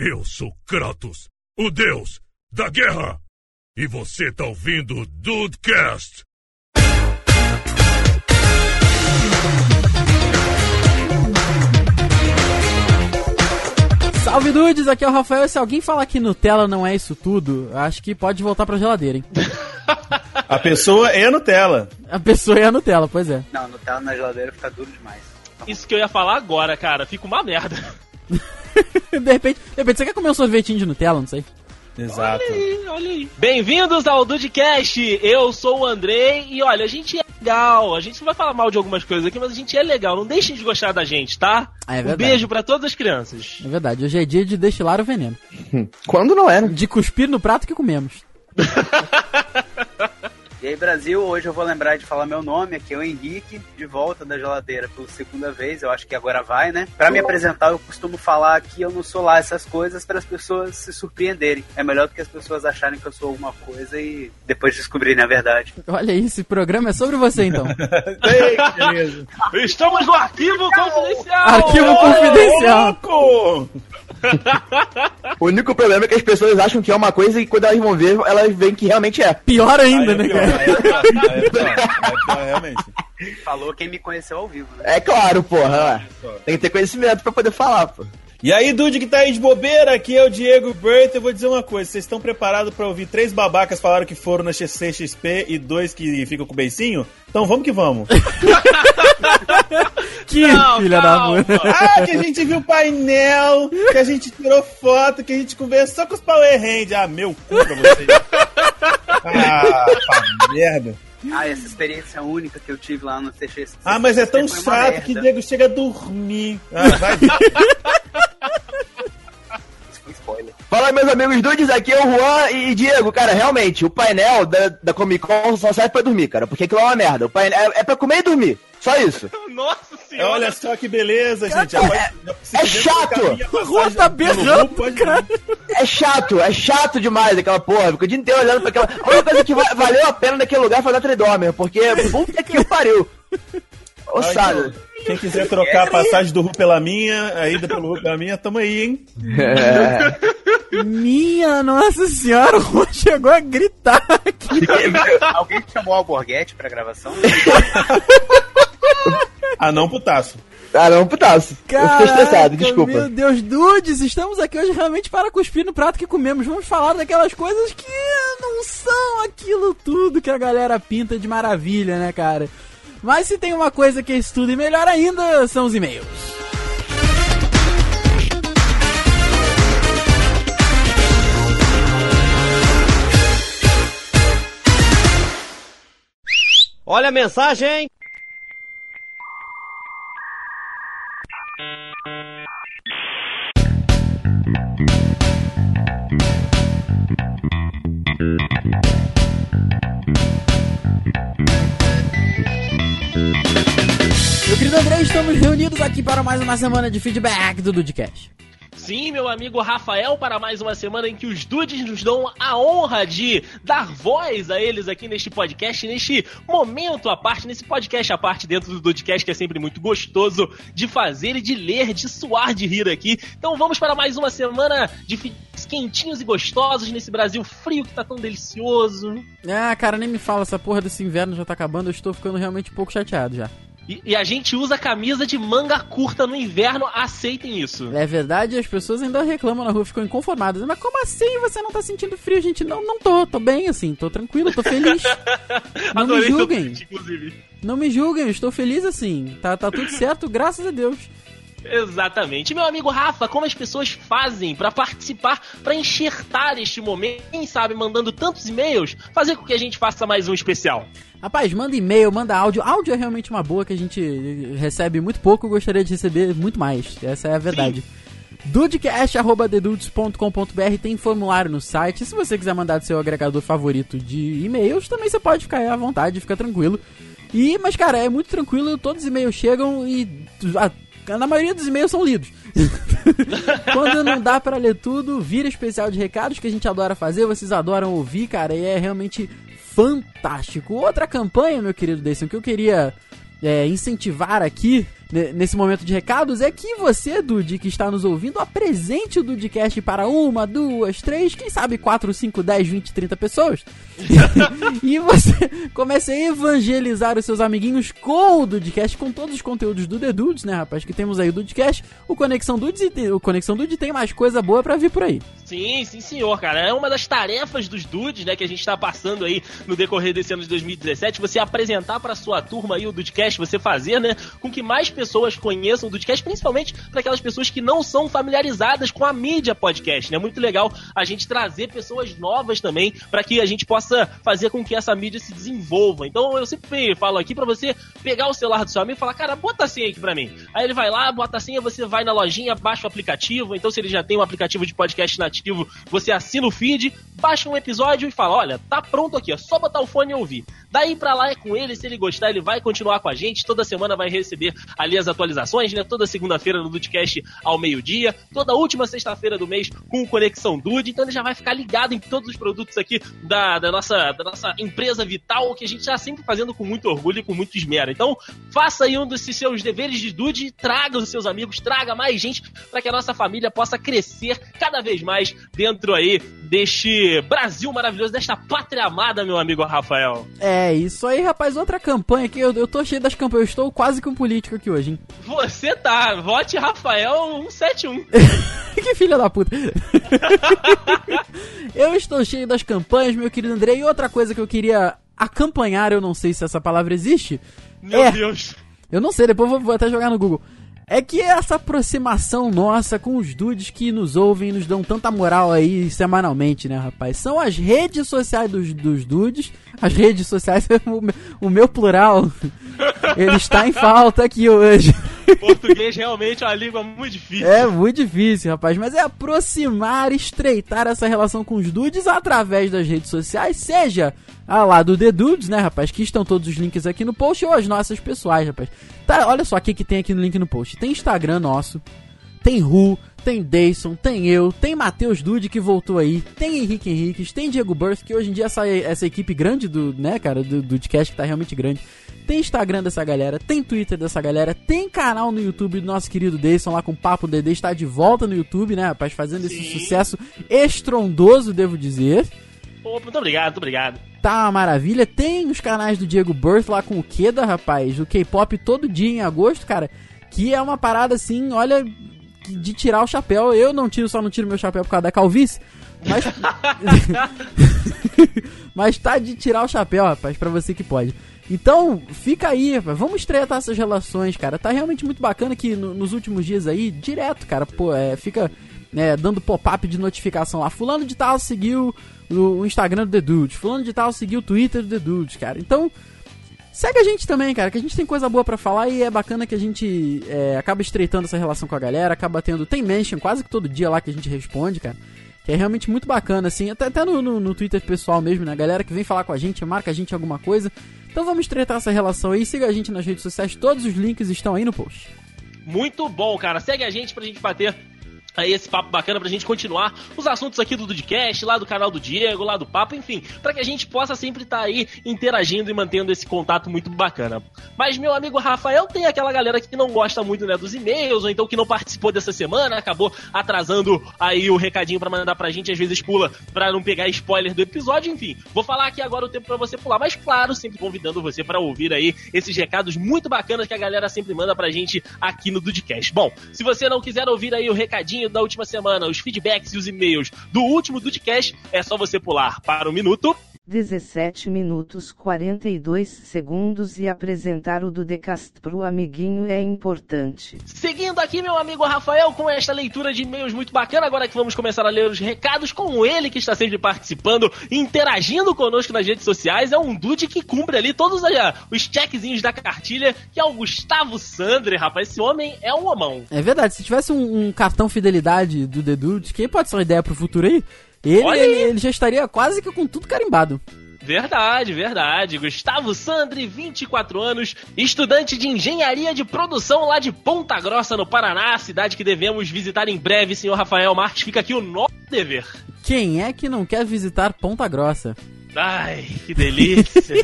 Eu sou Kratos, o deus da guerra. E você tá ouvindo o Dudecast. Salve dudes, aqui é o Rafael. Se alguém falar que Nutella não é isso tudo, acho que pode voltar pra geladeira, hein? A pessoa é a Nutella. A pessoa é a Nutella, pois é. Não, Nutella na geladeira fica duro demais. Isso que eu ia falar agora, cara. Fica uma merda. de repente, de repente, você quer comer um sorvetinho de Nutella? Não sei. Exato. Olha aí, olha aí. Bem-vindos ao Dudcast. Eu sou o Andrei e olha, a gente é legal. A gente não vai falar mal de algumas coisas aqui, mas a gente é legal. Não deixem de gostar da gente, tá? Ah, é um verdade. beijo pra todas as crianças. É verdade, hoje é dia de destilar o veneno. Quando não é, né? De cuspir no prato que comemos. E aí, Brasil, hoje eu vou lembrar de falar meu nome, aqui é o Henrique, de volta da geladeira pela segunda vez, eu acho que agora vai, né? Pra me apresentar, eu costumo falar que eu não sou lá essas coisas para as pessoas se surpreenderem. É melhor do que as pessoas acharem que eu sou alguma coisa e depois descobrirem a verdade. Olha aí, esse programa é sobre você então. Ei. Estamos no arquivo confidencial. Arquivo confidencial. Louco! O único problema é que as pessoas acham que é uma coisa e quando elas vão ver, elas veem que realmente é. Pior ainda, Aí é né, pior, cara? aí é pior, aí é pior, aí é pior, realmente. Falou quem me conheceu ao vivo, né? É claro, porra. Tem que ter conhecimento pra poder falar, pô. E aí, Dude que tá aí de bobeira, aqui é o Diego Burt. Eu vou dizer uma coisa: vocês estão preparados pra ouvir três babacas falaram que foram na CCXP e dois que ficam com o beicinho? Então vamos que vamos. Que Não, filha calma. da puta. ah, que a gente viu painel, que a gente tirou foto, que a gente conversou com os Power Rangers. Ah, meu cu pra vocês. Ah, pá, merda. Ah, essa experiência única que eu tive lá no TX. Ah, mas é tão chato que merda. Diego chega a dormir. Ah, vai. Spoiler. Fala, meus amigos dudes, aqui é o Juan e Diego. Cara, realmente, o painel da, da Comic Con só serve pra dormir, cara. Porque aquilo é uma merda. O painel é, é pra comer e dormir. Só isso. Nossa senhora. Olha só que beleza, gente. É quiser chato. a passagem tá berrando, Ru, pode- cara. É chato, é chato demais aquela porra. Fica o dia inteiro olhando pra aquela. A única coisa que va- valeu a pena naquele lugar foi dar Tridormer, porque puta que pariu. Ossado. então, Quem quiser trocar a passagem do Ru pela minha, a ida pelo Ru pela minha, tamo aí, hein? É. Minha nossa senhora, o Juan chegou a gritar aqui. Alguém chamou o Alborguete pra gravação? Ah, não, putaço. Ah, não, putaço. eu fiquei estressado, desculpa. Meu Deus, dudes, estamos aqui hoje realmente para cuspir no prato que comemos. Vamos falar daquelas coisas que não são aquilo tudo que a galera pinta de maravilha, né, cara? Mas se tem uma coisa que é isso tudo e melhor ainda, são os e-mails. Olha a mensagem! Meu querido André, estamos reunidos aqui para mais uma semana de feedback do Dudcast. Sim, meu amigo Rafael, para mais uma semana em que os dudes nos dão a honra de dar voz a eles aqui neste podcast, neste momento à parte, nesse podcast à parte dentro do Dudcast, que é sempre muito gostoso de fazer e de ler, de suar de rir aqui. Então vamos para mais uma semana de quentinhos e gostosos nesse Brasil frio que tá tão delicioso. Ah, cara, nem me fala, essa porra desse inverno já tá acabando, eu estou ficando realmente um pouco chateado já. E, e a gente usa camisa de manga curta no inverno, aceitem isso. É verdade, as pessoas ainda reclamam na rua, ficam inconformadas. Mas como assim você não tá sentindo frio, gente? Não, não tô, tô bem assim, tô tranquilo, tô feliz. Não me Adorei seu julguem. tweet, inclusive. Não me julguem, estou feliz assim. Tá, tá tudo certo, graças a Deus. Exatamente. Meu amigo Rafa, como as pessoas fazem pra participar, pra enxertar este momento, quem sabe mandando tantos e-mails, fazer com que a gente faça mais um especial. Rapaz, manda e-mail, manda áudio. Áudio é realmente uma boa que a gente recebe muito pouco, eu gostaria de receber muito mais. Essa é a verdade. dudecast.dedudes.com.br tem formulário no site. Se você quiser mandar do seu agregador favorito de e-mails, também você pode ficar à vontade, fica tranquilo. E, mas cara, é muito tranquilo, todos os e-mails chegam e na maioria dos e-mails são lidos. Quando não dá pra ler tudo, vira especial de recados que a gente adora fazer, vocês adoram ouvir, cara, e é realmente fantástico. Outra campanha, meu querido Deison, que eu queria é, incentivar aqui nesse momento de recados é que você, Dude, que está nos ouvindo, apresente o Dudecast para uma, duas, três, quem sabe 4, 5, 10, 20, 30 pessoas. e você comece a evangelizar os seus amiguinhos com o Dudecast, com todos os conteúdos do The Dudes, né, rapaz? Que temos aí o Dudecast, o Conexão Dudes e o Conexão Dude tem mais coisa boa pra vir por aí. Sim, sim, senhor, cara. É uma das tarefas dos dudes, né, que a gente tá passando aí no decorrer desse ano de 2017, você apresentar pra sua turma aí o Dudcast, você fazer, né, com que mais pessoas conheçam o Dudcast, principalmente para aquelas pessoas que não são familiarizadas com a mídia podcast, né? É muito legal a gente trazer pessoas novas também para que a gente possa fazer com que essa mídia se desenvolva. Então eu sempre falo aqui pra você pegar o celular do seu amigo e falar, cara, bota a senha aqui pra mim. Aí ele vai lá, bota a senha, você vai na lojinha, baixa o aplicativo. Então se ele já tem um aplicativo de podcast nativo, você assina o feed, baixa um episódio e fala, olha, tá pronto aqui, é só botar o fone e ouvir. Daí pra lá é com ele, se ele gostar, ele vai continuar com a gente. Toda semana vai receber ali as atualizações, né? Toda segunda-feira no Dudecast ao meio-dia, toda última sexta-feira do mês com Conexão Dude. Então ele já vai ficar ligado em todos os produtos aqui da, da, nossa, da nossa empresa vital, que a gente está sempre fazendo com muito orgulho e com muito esmero. Então faça aí um desses seus deveres de Dude, traga os seus amigos, traga mais gente para que a nossa família possa crescer cada vez mais dentro aí deste Brasil maravilhoso, desta pátria amada, meu amigo Rafael. É, isso aí, rapaz. Outra campanha aqui, eu, eu tô cheio das campanhas, eu estou quase que um político aqui hoje, hein? Você tá, vote Rafael 171. que filha da puta. eu estou cheio das campanhas, meu querido André. E outra coisa que eu queria acampanhar, eu não sei se essa palavra existe. Meu É. Deus. Eu não sei, depois vou, vou até jogar no Google. É que essa aproximação nossa com os dudes que nos ouvem e nos dão tanta moral aí semanalmente, né, rapaz? São as redes sociais dos, dos dudes. As redes sociais, o meu, o meu plural, ele está em falta aqui hoje. Português realmente é uma língua muito difícil. É muito difícil, rapaz, mas é aproximar, estreitar essa relação com os dudes através das redes sociais, seja a lá do The Dudes, né, rapaz, que estão todos os links aqui no post, ou as nossas pessoais, rapaz. Tá, olha só o que, que tem aqui no link no post. Tem Instagram nosso, tem Ru, tem Dayson, tem eu, tem Matheus Dude que voltou aí, tem Henrique Henriques, tem Diego Birth, que hoje em dia essa, essa equipe grande do, né, cara, do, do podcast que tá realmente grande. Tem Instagram dessa galera, tem Twitter dessa galera, tem canal no YouTube do nosso querido Dayson lá com o Papo Dedê, está de volta no YouTube, né, rapaz, fazendo esse Sim. sucesso estrondoso, devo dizer. Pô, muito obrigado, muito obrigado. Tá uma maravilha. Tem os canais do Diego Birth lá com o Keda, rapaz, o K-pop todo dia em agosto, cara, que é uma parada assim, olha, de tirar o chapéu. Eu não tiro, só não tiro meu chapéu por causa da calvície. Mas. Mas tá de tirar o chapéu, rapaz, pra você que pode. Então, fica aí. Vamos estreitar essas relações, cara. Tá realmente muito bacana que no- nos últimos dias aí, direto, cara, pô, é, fica né, dando pop-up de notificação lá. Fulano de tal seguiu o, Instagram do The Dudes. Fulano de tal seguiu o Twitter do The Dudes, cara. Então, segue a gente também, cara, que a gente tem coisa boa pra falar e é bacana que a gente é, acaba estreitando essa relação com a galera, acaba tendo. Tem mention quase que todo dia lá que a gente responde, cara. Que é realmente muito bacana, assim, até, até no, no, no Twitter pessoal mesmo, né? Galera que vem falar com a gente, marca a gente alguma coisa. Então vamos estreitar essa relação aí, siga a gente nas redes sociais, todos os links estão aí no post. Muito bom, cara. Segue a gente pra gente bater aí esse papo bacana pra gente continuar os assuntos aqui do Dudcast, lá do canal do Diego, lá do Papo, enfim, pra que a gente possa sempre estar aí interagindo e mantendo esse contato muito bacana. Mas meu amigo Rafael tem aquela galera que não gosta muito, né, dos e-mails, ou então que não participou dessa semana, acabou atrasando aí o recadinho pra mandar pra gente, às vezes pula pra não pegar spoiler do episódio, enfim. Vou falar aqui agora o tempo pra você pular, mas claro, sempre convidando você pra ouvir aí esses recados muito bacanas que a galera sempre manda pra gente aqui no Dudcast. Bom, se você não quiser ouvir aí o recadinho da última semana, os feedbacks e os e-mails do último Dudcast, é só você pular para o minuto 17 minutos 42 segundos e apresentar o Dudecast pro amiguinho é importante. Seguindo aqui, meu amigo Rafael, com esta leitura de e-mails muito bacana, agora que vamos começar a ler os recados com ele, que está sempre participando, interagindo conosco nas redes sociais. É um dude que cumpre ali todos ah, os checkzinhos da cartilha, que é o Gustavo Sandre, rapaz. Esse homem é um homão. É verdade, se tivesse um, um cartão fidelidade do The Dudes, quem pode ser uma ideia pro futuro aí? Ele, ele já estaria quase que com tudo carimbado. Verdade, verdade. Gustavo Sandri, 24 anos, estudante de engenharia de produção lá de Ponta Grossa, no Paraná, cidade que devemos visitar em breve, senhor Rafael Marques. Fica aqui o nosso dever. Quem é que não quer visitar Ponta Grossa? Ai, que delícia.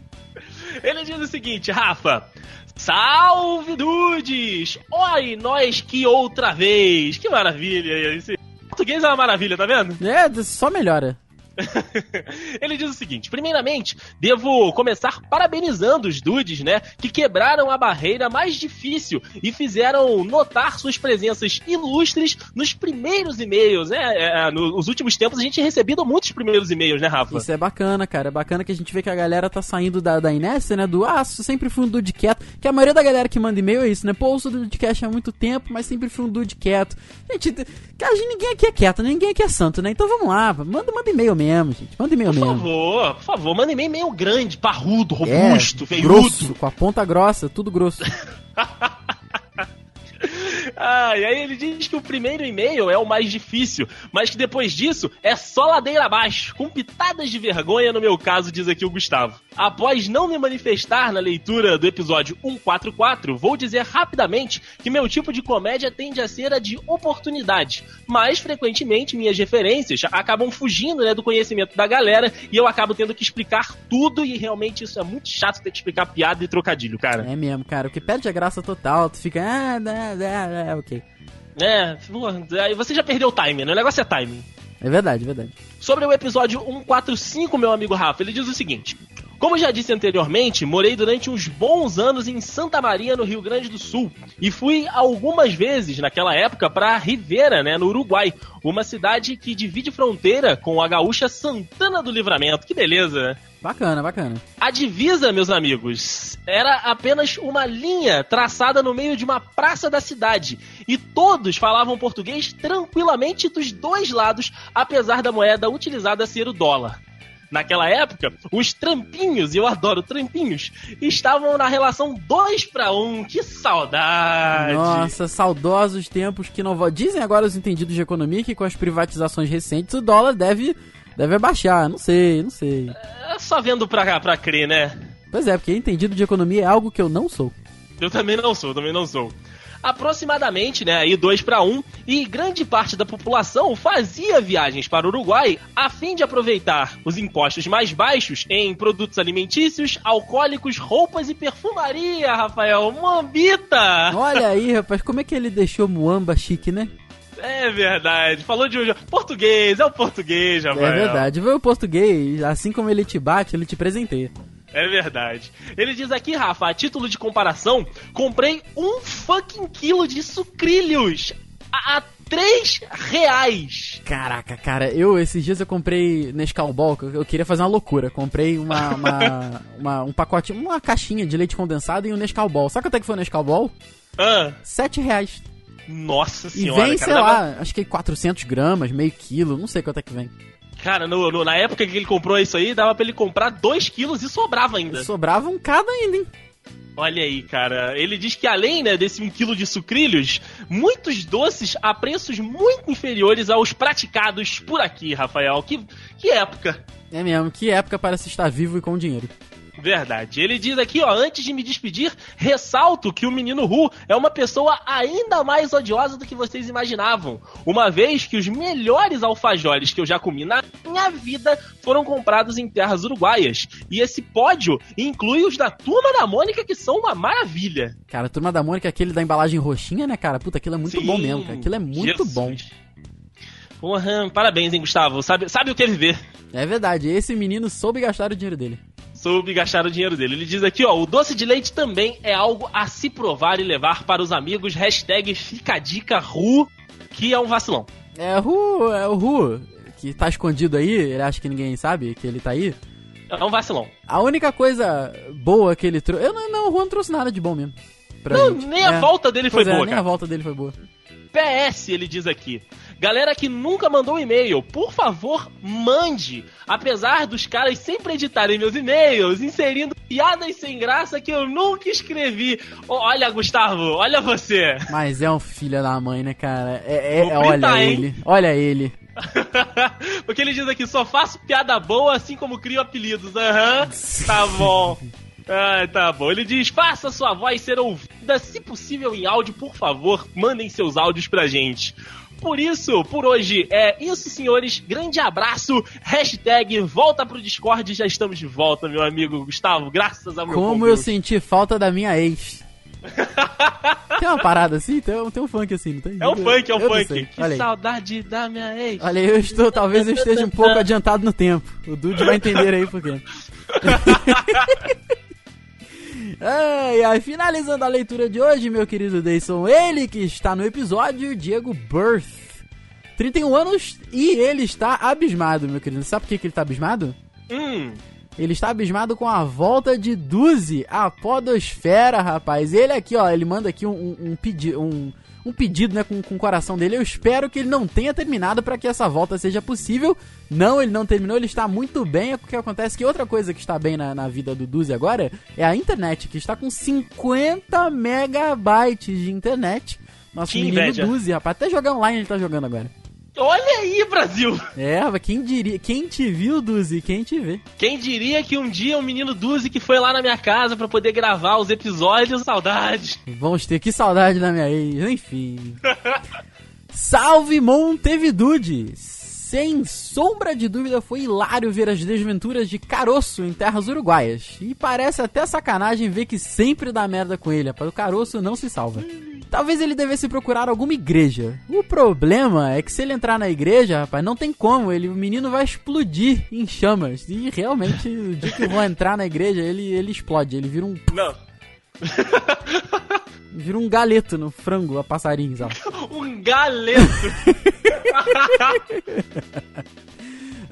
Ele diz o seguinte, Rafa. Salve, dudes! Oi, nós que outra vez! Que maravilha! Esse português é uma maravilha, tá vendo? É, só melhora. Ele diz o seguinte: primeiramente, devo começar parabenizando os dudes, né? Que quebraram a barreira mais difícil e fizeram notar suas presenças ilustres nos primeiros e-mails, né? É, nos últimos tempos a gente tem recebido muitos primeiros e-mails, né, Rafa? Isso é bacana, cara. É bacana que a gente vê que a galera tá saindo da, da inércia, né? Do ah, sempre fui um dude quieto. Que a maioria da galera que manda e-mail é isso, né? Pô, eu sou do Dudecast há muito tempo, mas sempre fui um dude quieto. Gente, cara, ninguém aqui é quieto, ninguém aqui é santo, né? Então vamos lá, manda, manda e-mail mesmo, gente. Manda e-mail Por mesmo. favor, por favor, manda e-mail meio grande, parrudo, É, robusto, veiudo. grosso, com a ponta grossa, tudo grosso. Ah, e aí ele diz que o primeiro e-mail é o mais difícil, mas que depois disso é só ladeira abaixo, com pitadas de vergonha no meu caso, diz aqui o Gustavo. Após não me manifestar na leitura do episódio 144, vou dizer rapidamente que meu tipo de comédia tende a ser a de oportunidade, mas frequentemente minhas referências acabam fugindo né, do conhecimento da galera e eu acabo tendo que explicar tudo e realmente isso é muito chato ter que explicar piada e trocadilho, cara. É mesmo, cara. O que perde a graça total, tu fica. Ah, dá, ok. É, aí você já perdeu o timing, né? O negócio é timing. É verdade, é verdade. Sobre o episódio 145, meu amigo Rafa, ele diz o seguinte: Como já disse anteriormente, morei durante uns bons anos em Santa Maria, no Rio Grande do Sul, e fui algumas vezes naquela época para Rivera, né, no Uruguai, uma cidade que divide fronteira com a gaúcha Santana do Livramento. Que beleza, né? Bacana, bacana. A divisa, meus amigos, era apenas uma linha traçada no meio de uma praça da cidade. E todos falavam português tranquilamente dos dois lados, apesar da moeda utilizada ser o dólar. Naquela época, os trampinhos, e eu adoro trampinhos, estavam na relação 2 para 1. Que saudade! Nossa, saudosos tempos que não vão. Dizem agora os entendidos de economia que com as privatizações recentes o dólar deve, deve abaixar. Não sei, não sei. É só vendo pra cá, pra crer, né? Pois é, porque entendido de economia é algo que eu não sou. Eu também não sou, também não sou. Aproximadamente, né, aí 2 para 1, e grande parte da população fazia viagens para o Uruguai a fim de aproveitar os impostos mais baixos em produtos alimentícios, alcoólicos, roupas e perfumaria, Rafael. Mambita! Olha aí, rapaz, como é que ele deixou Muamba chique, né? É verdade. Falou de hoje. Português, é o português, Rafael. É verdade. Vê o português, assim como ele te bate, ele te presenteia. É verdade. Ele diz aqui, Rafa, a título de comparação, comprei um fucking quilo de sucrilhos a, a 3 reais. Caraca, cara, eu esses dias eu comprei Nescau Ball, eu queria fazer uma loucura. Comprei uma, uma, uma- um pacote, uma caixinha de leite condensado e um Nescau Ball. Sabe quanto é que foi o Nescau Ball? Ah, 7 reais. Nossa E senhora, vem, cara. sei lá, acho que 400 gramas, meio quilo, não sei quanto é que vem. Cara, no- no- na época que ele comprou isso aí, dava pra ele comprar 2 quilos e sobrava ainda. Sobrava um cada ainda, hein? Olha aí, cara. Ele diz que além né, desse 1 quilo de sucrilhos, muitos doces a preços muito inferiores aos praticados por aqui, Rafael. Que, que época. É mesmo, que época para se estar vivo e com dinheiro. Verdade. Ele diz aqui, ó, antes de me despedir, ressalto que o menino Ru é uma pessoa ainda mais odiosa do que vocês imaginavam. Uma vez que os melhores alfajores que eu já comi na minha vida foram comprados em terras uruguaias. E esse pódio inclui os da Turma da Mônica, que são uma maravilha. Cara, a turma da Mônica, aquele da embalagem roxinha, né, cara? Puta, aquilo é muito Sim, bom mesmo, cara. Aquilo é muito Jesus. bom. Porra, parabéns, hein, Gustavo. Sabe, sabe o que é viver. É verdade, esse menino soube gastar o dinheiro dele. Soube gastar o dinheiro dele. Ele diz aqui, ó, o doce de leite também é algo a se provar e levar para os amigos. Hashtag fica a dica Ru, que é um vacilão. É Ru, é o Ru, que tá escondido aí, ele acha que ninguém sabe que ele tá aí. É um vacilão. A única coisa boa que ele trouxe. Eu não, não, o Juan não trouxe nada de bom mesmo. Não, gente. nem a É. volta dele foi Pois é, boa, nem a cara. volta dele foi boa. PS, ele diz aqui. Galera que nunca mandou e-mail, por favor, mande. Apesar dos caras sempre editarem meus e-mails, inserindo piadas sem graça que eu nunca escrevi. Olha, Gustavo, olha você. Mas é um filho da mãe, né, cara? É, é- olha hein? ele. Olha ele. Porque ele diz aqui, só faço piada boa assim como crio apelidos. Aham, tá bom. Ah, tá bom. Ele diz, faça sua voz ser ouvida, se possível em áudio, por favor, mandem seus áudios pra gente. Por isso, por hoje é isso, senhores. Grande abraço. Hashtag volta pro Discord. Já estamos de volta, meu amigo Gustavo. Graças ao meu Como eu senti falta da minha ex. tem uma parada assim? Tem, um- tem um funk assim, não tem? É um funk, é um Eu funk. Que saudade da minha ex. Olha eu estou, talvez eu esteja um pouco adiantado no tempo. O Dude vai entender aí por quê. Ai, ai, finalizando a leitura de hoje, meu querido Deison, ele que está no episódio, Diego Birth. 31 anos e ele está abismado, meu querido. Sabe por que, que ele está abismado? Hum, Ele está abismado com a volta de Duzi à podosfera, rapaz. Ele aqui, ó, ele manda aqui um, um, um pedi um, um pedido, né, com, com o coração dele. Eu espero que ele não tenha terminado para que essa volta seja possível. Não, ele não terminou, ele está muito bem. O que acontece é que outra coisa que está bem na, na vida do Duzi agora é a internet, que está com 50 megabytes de internet. Nosso Que menino inveja. Duzi, rapaz. Até jogar online ele tá jogando agora. Olha aí, Brasil. É, quem diria, quem te viu, Duzi, quem te vê. Quem diria que um dia o menino Duzi que foi lá na minha casa pra poder gravar os episódios, saudade. Vamos ter que saudade da minha ex, enfim. Salve Montevidude! Sem sombra de dúvida foi hilário ver as desventuras de Caroço em terras uruguaias. E parece até sacanagem ver que sempre dá merda com ele, rapaz. O Caroço não se salva. Talvez ele devesse procurar alguma igreja. O problema é que se ele entrar na igreja, rapaz, não tem como. Ele, o menino vai explodir em chamas. E realmente, o dia que vão entrar na igreja, ele, ele explode. Ele vira um, Não. vira um galeto no frango a passarinhos, ó. Um galeto.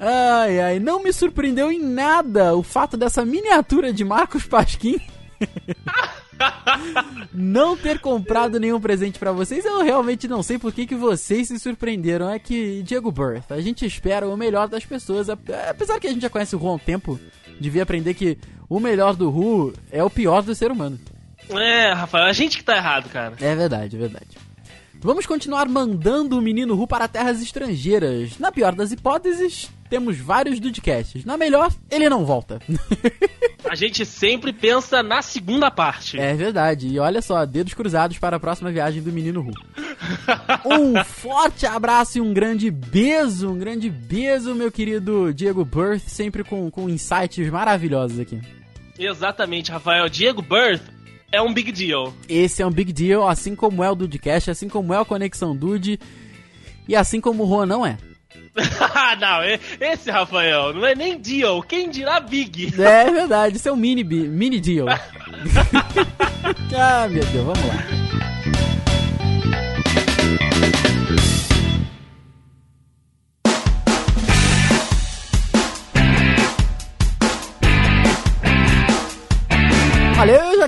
Ai, ai, não me surpreendeu em nada o fato dessa miniatura de Marcos Pasquim não ter comprado nenhum presente pra vocês. Eu realmente não sei por que, que vocês se surpreenderam. É que, Diego Birth, a gente espera o melhor das pessoas. ap- Apesar que a gente já conhece o Ru há um tempo, devia aprender que o melhor do Ru é o pior do ser humano. É, Rafael, a gente que tá errado, cara. É verdade, é verdade. Vamos continuar mandando o menino Ru para terras estrangeiras. Na pior das hipóteses, temos vários Dudcasts. Na melhor, ele não volta. A gente sempre pensa na segunda parte. é verdade. E olha só, dedos cruzados para a próxima viagem do menino Ru. um forte abraço e um grande beijo, um grande beijo, meu querido Diego Birth, sempre com, com insights maravilhosos aqui. Exatamente, Rafael. Diego Birth é um big deal. Esse é um big deal, assim como é o Dudecast, assim como é o Conexão Dude, e assim como o Juan não é. não, esse Rafael não é nem deal. Quem dirá big? É verdade, isso é um mini, mini deal. ah, meu Deus, vamos lá.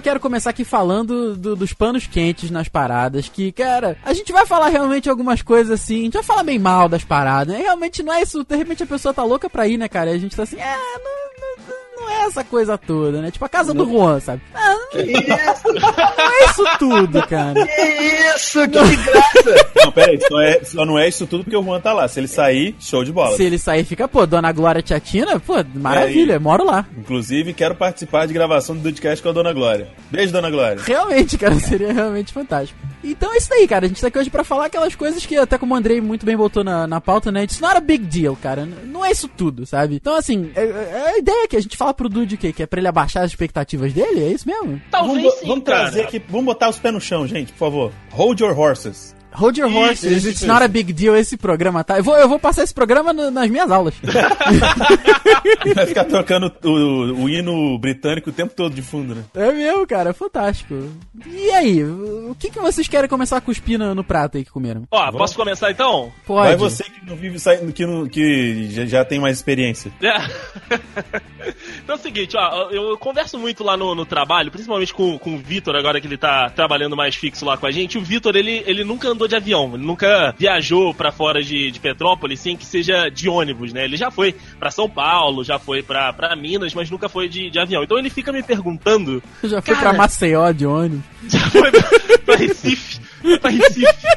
Quero começar aqui falando do- dos panos quentes nas paradas, que, cara, a gente vai falar realmente algumas coisas assim, a gente vai falar bem mal das paradas, né? Realmente não é isso, de repente a pessoa tá louca pra ir, né, cara? E a gente tá assim, é, não, não, não é essa coisa toda, né? Tipo a casa do Juan, sabe? Ah, não, não é isso tudo, cara. Que isso, que desgraça! Não, pera aí, só, é, só não é isso tudo porque o Juan tá lá. Se ele sair, show de bola. Se ele sair, fica, pô, Dona Glória Tiatina, pô, maravilha, É, moro lá. Inclusive, quero participar de gravação do Dudcast com a Dona Glória. Beijo, Dona Glória. Realmente, cara, seria realmente fantástico. Então é isso aí, cara. A gente tá aqui hoje pra falar aquelas coisas que até como o Andrei muito bem botou na, na pauta, né? It's not a big deal, cara. Não é isso tudo, sabe? Então, assim, é, é a ideia que a gente fala pro Dude que, que é pra ele abaixar as expectativas dele, é isso mesmo? Talvez vamos, sim, vamos cara. trazer aqui, vamos botar os pés no chão, gente, por favor. Hold your horses. Hold your Isso, horses, isso, it's isso. not a big deal esse programa, tá? Eu vou, eu vou passar esse programa no- nas minhas aulas. Vai ficar tocando o, o hino britânico o tempo todo de fundo, né? é mesmo, cara, é fantástico. E aí, o que, que vocês querem começar a cuspir no, no prato aí que comeram? Ó, posso começar então? Pode. Vai você que não vive saindo, que, não- que já, já tem mais experiência. É. então é o seguinte, ó, eu converso muito lá no, no trabalho, principalmente com, com o Vitor, agora que ele tá trabalhando mais fixo lá com a gente. O Vitor, ele, ele nunca andou de avião, ele nunca viajou pra fora de, de Petrópolis sem que seja de ônibus, né? Ele já foi pra São Paulo, já foi pra, pra Minas, mas nunca foi de, de avião. Então ele fica me perguntando, Já foi pra Maceió de ônibus. já foi pra, pra Recife, pra Recife.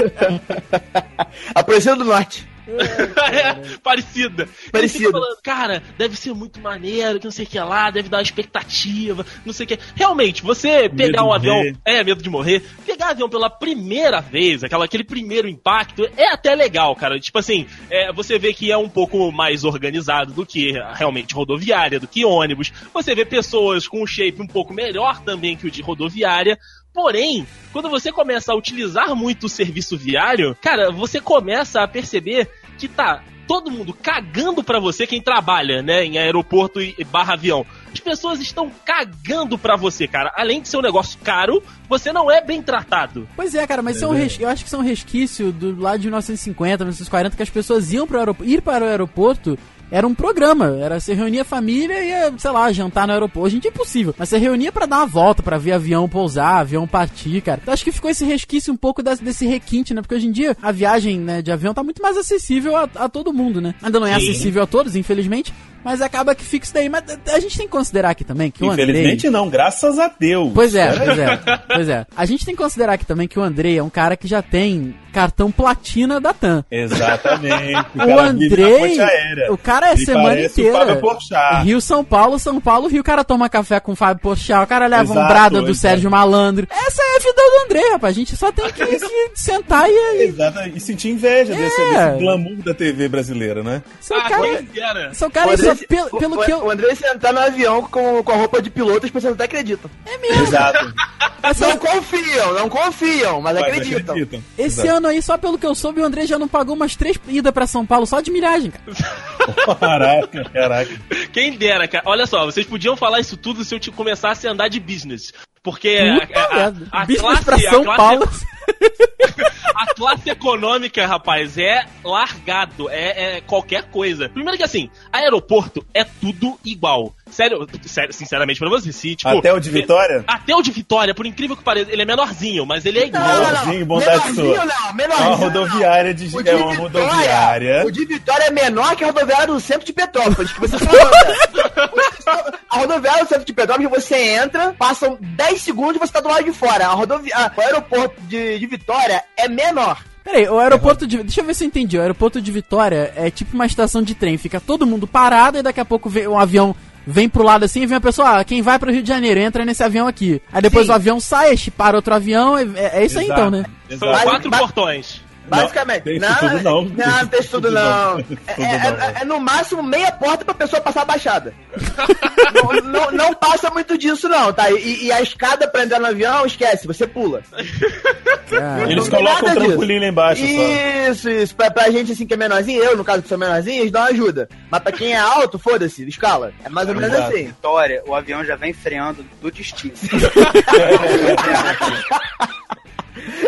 Apareceu do norte. É, parecida. Ele Parecida. fica falando, cara, deve ser muito maneiro, que não sei o que lá, deve dar uma expectativa, não sei o que. Realmente, você pegar de um avião. morrer. É, medo de morrer. Pegar avião pela primeira vez, aquela, aquele primeiro impacto, é até legal, cara. Tipo assim, é, você vê que é um pouco mais organizado do que realmente rodoviária, do que ônibus. Você vê pessoas com um shape um pouco melhor também que o de rodoviária. Porém, quando você começa a utilizar muito o serviço viário, cara, você começa a perceber que tá todo mundo cagando pra você quem trabalha, né, em aeroporto e barra avião. As pessoas estão cagando pra você, cara. Além de ser um negócio caro, você não é bem tratado. Pois é, cara, mas isso é um res... eu acho que isso é um resquício do lado de 1950, 1940, que as pessoas iam pro aeroporto. Ir para o aeroporto era um programa. Era você reunia a família e ia, sei lá, jantar no aeroporto. Hoje em dia é impossível. Mas você reunia pra dar uma volta, pra ver avião pousar, avião partir, cara. Então acho que ficou esse resquício um pouco desse, desse requinte, né? Porque hoje em dia a viagem né, de avião tá muito mais acessível a, a todo mundo, né? Ainda não é Sim. acessível a todos, infelizmente. Mas acaba que fica isso daí. Mas a gente tem que considerar aqui também que o Andrei... Infelizmente não, graças a Deus. Pois é, pois é, pois é. A gente tem que considerar aqui também que o Andrei é um cara que já tem cartão platina da TAM. Exatamente. O na Andrei, o cara é Ele semana inteira. Rio, São Paulo, São Paulo, Rio. O cara toma café com o Fábio Porchat, o cara leva um Exato, brada do exato. Sérgio Malandro. Essa é a vida do Andrei, rapaz. A gente só tem que se sentar e... Exato, e sentir inveja desse, É. desse glamour da TV brasileira, né? Seu Ah, cara... era? Seu cara, O isso, André- pelo, pelo o, que eu... o André sentar no avião com, com a roupa de piloto, as pessoas até acreditam. É mesmo. Exato. Não confiam, não confiam, mas Mas acreditam. acreditam. esse Exato. ano aí, só pelo que eu soube, o André já não pagou umas três idas pra São Paulo só de milhagem, cara. Caraca, caraca. Quem dera, cara. Olha só, vocês podiam falar isso tudo se eu te começasse a andar de business. Porque Puta a, a, a classe, pra a São classe- Paulo. a classe econômica, rapaz, é largado. É, é qualquer coisa. Primeiro que assim, aeroporto é tudo igual. Sério, sério sinceramente pra você, se tipo. Até o de Vitória? Até o de Vitória, por incrível que pareça, ele é menorzinho, mas ele é igual. Menorzinho, bondade menorzinho sua. não, É menorzinho uma rodoviária de, O é uma Vitória- rodoviária. O de Vitória é menor que a rodoviária do centro de Petrópolis, que você só anda. A rodoviária do centro de Petrópolis, você entra, passam 10 segundos e você tá do lado de fora. A rodovia... a- O aeroporto de, de Vitória é menor. Peraí, o aeroporto de. Deixa eu ver se eu entendi. O aeroporto de Vitória é tipo uma estação de trem. Fica todo mundo parado e daqui a pouco vem um avião. Vem pro lado assim e vem a pessoa, ah, quem vai pro Rio de Janeiro, entra nesse avião aqui. Aí depois Sim. o avião sai, para outro avião, é, é- isso aí Exato, então, né? São quatro portões. Basicamente. tem isso tudo não. Não, tem isso tudo não. Tem isso É, é- não. é- é no máximo meia porta pra pessoa passar a baixada. não, não, não passa muito disso, não, tá? E, e a escada pra entrar no avião, esquece, você pula. Eles Não tem colocam o trampolim lá embaixo só. Isso, isso. Pra, pra gente assim que é menorzinho, eu, no caso que sou menorzinho, eles dão ajuda. Mas pra quem é alto, foda-se, escala. É mais ou menos Exato. assim. Vitória, o avião já vem freando do destino.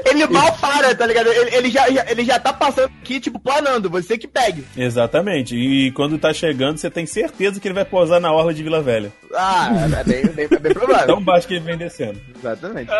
Ele mal para, tá ligado? Ele, ele já, já- ele já tá passando aqui, tipo, planando, você que pegue. Exatamente. E quando tá chegando, você tem certeza que ele vai pousar na orla de Vila Velha. Ah, é bem, bem, é bem provável. Tão baixo que ele vem descendo. Exatamente.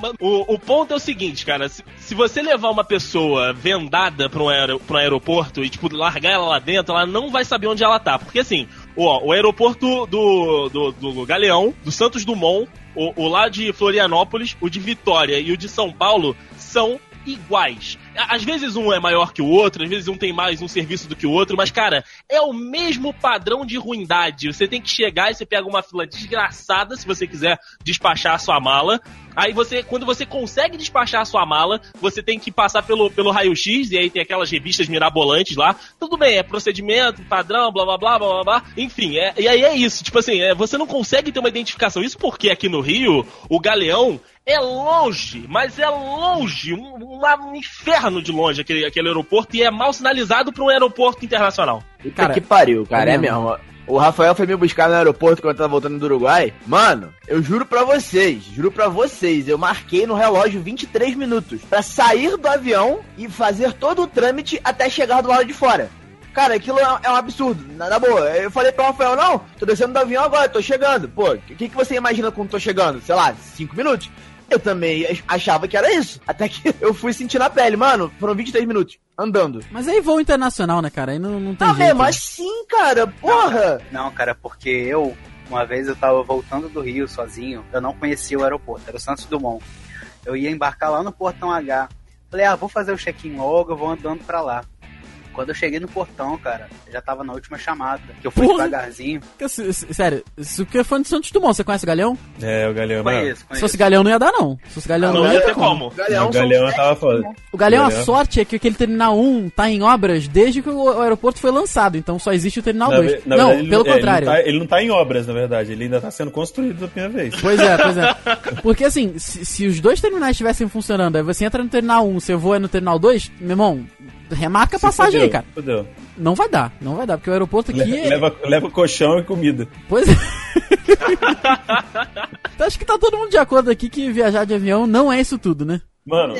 Mano, o, o ponto é o seguinte, cara. Se, se você levar uma pessoa vendada pra um, aero, pra um aeroporto e, tipo, largar ela lá dentro, ela não vai saber onde ela tá. Porque, assim, ó, o aeroporto do, do, do Galeão, do Santos Dumont, o, o lá de Florianópolis, o de Vitória e o de São Paulo são iguais. Às vezes um é maior que o outro, às vezes um tem mais um serviço do que o outro, mas, cara, é o mesmo padrão de ruindade. Você tem que chegar e você pega uma fila desgraçada se você quiser despachar a sua mala. Aí você, quando você consegue despachar a sua mala, você tem que passar pelo, pelo raio-x, e aí tem aquelas revistas mirabolantes lá. Tudo bem, é procedimento, padrão, blá blá blá blá blá blá. Enfim, é, e aí é isso. Tipo assim, é, você não consegue ter uma identificação. Isso porque aqui no Rio, o Galeão é longe, mas é longe, um, um- um inferno de longe aquele, aquele aeroporto, e é mal sinalizado para um aeroporto internacional. Puta Cara, que pariu, cara. é É mesmo. mesmo. O Rafael foi me buscar no aeroporto quando eu tava voltando do Uruguai. Mano, eu juro pra vocês, juro pra vocês, eu marquei no relógio 23 minutos pra sair do avião e fazer todo o trâmite até chegar do lado de fora. Cara, aquilo é é um absurdo, na, na boa. Eu falei pro Rafael, não, tô descendo do avião agora, tô chegando. Pô, o que, que você imagina quando tô chegando? Sei lá, 5 minutos? Eu também ach- achava que era isso. Até que eu fui sentir na pele, mano, foram 23 minutos, andando. Mas aí voo internacional, né, cara? Aí não, não tem Ah, jeito. mesmo assim, cara, porra! Não, cara, porque eu, uma vez eu tava voltando do Rio sozinho, eu não conhecia o aeroporto, era o Santos Dumont. Eu ia embarcar lá no Portão H. Falei, ah, vou fazer o check-in logo, eu vou andando pra lá. Quando eu cheguei no portão, cara, já tava na última chamada. Que eu fui Porra. devagarzinho. Que, Sério, se o que é fã de Santos Dumont, você conhece o Galeão? É, o Galeão, mano. Conheço, Se conheço. fosse Galeão não ia dar, não. Se fosse Galeão não, Não ia ter como. O Galeão tava foda. O Galeão, a Galeão. sorte é que aquele Terminal 1 tá em obras desde que o aeroporto foi lançado, então só existe o Terminal Na 2. ve- na não, verdade, ele pelo é, contrário. Ele não, tá, ele não tá em obras, na verdade. Ele ainda tá sendo construído pela primeira vez. Pois é, pois é. Porque assim, se, se os dois terminais estivessem funcionando, aí você entra no terminal 1, você voa no terminal 2, meu irmão, remarca a passagem aí, cara. Fudeu. Não vai dar, não vai dar, porque o aeroporto aqui Le- é... Leva, leva colchão e comida. Pois é. então acho que tá todo mundo de acordo aqui que viajar de avião não é isso tudo, né? Mano,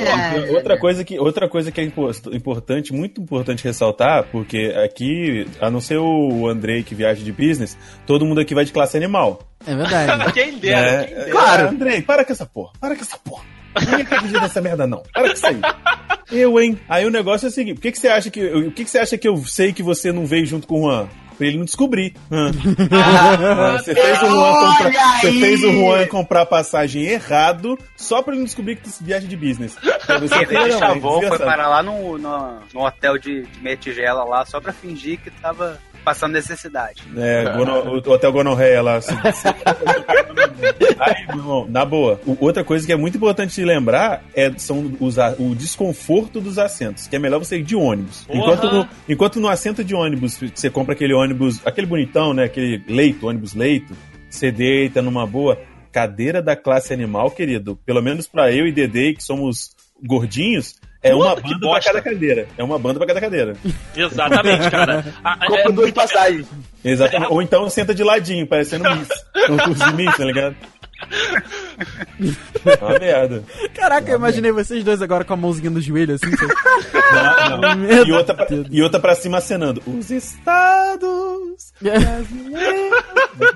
outra coisa que outra coisa que é impo- importante, muito importante ressaltar, porque aqui, a não ser o Andrei que viaja de business, todo mundo aqui vai de classe animal. É verdade. Quem dera, É, quem dera. claro. Andrei, para com essa porra, para com essa porra. Ninguém acredita nessa merda, não. Para com isso aí. Eu, hein? Aí o negócio é o seguinte: por que, que você acha que. eu- O que, que você acha que eu sei que você não veio junto com o Juan? Pra ele não descobrir. Hã. Ah, você, fez o Juan comprar, você fez o Juan comprar passagem errado só pra ele não descobrir que você viaja de business. Pra você Quem ter- é Chavon foi desgraçado. parar lá no, no, no hotel de, de meia tigela lá, só pra fingir que tava passando necessidade. É, gono, o Hotel Gonorreia lá. se- se- Aí, meu irmão, na boa. Outra coisa que é muito importante de lembrar é são os o desconforto dos assentos, que é melhor você ir de ônibus. Enquanto no, enquanto no assento de ônibus, você compra aquele ônibus, aquele bonitão, né? Aquele leito, ônibus leito, você deita numa boa. Cadeira da classe animal, querido, pelo menos pra eu e Dedê, que somos gordinhos, é uma Puta, banda pra cada cadeira. É uma banda pra cada cadeira. Exatamente, cara. A- a- é duas muito- passagens. Exatamente. Ou então senta de ladinho, parecendo Miss. Um curso de Miss, tá ligado? É uma merda. Caraca, eu imaginei vocês dois agora com a mãozinha no joelho, assim. Não, não. E, outra pra, e outra pra cima acenando. Os estados.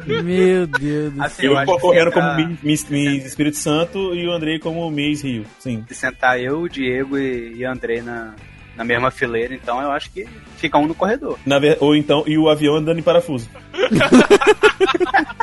Meu Deus do Assim, Eu, eu que correndo como Miss, Miss- Espírito Santo e o Andrei como Miss Rio. Sim. se sentar eu, o Diego e, e Andrei na, na mesma fileira, então eu acho que fica um no corredor. Ver- ou então, e o avião andando em parafuso.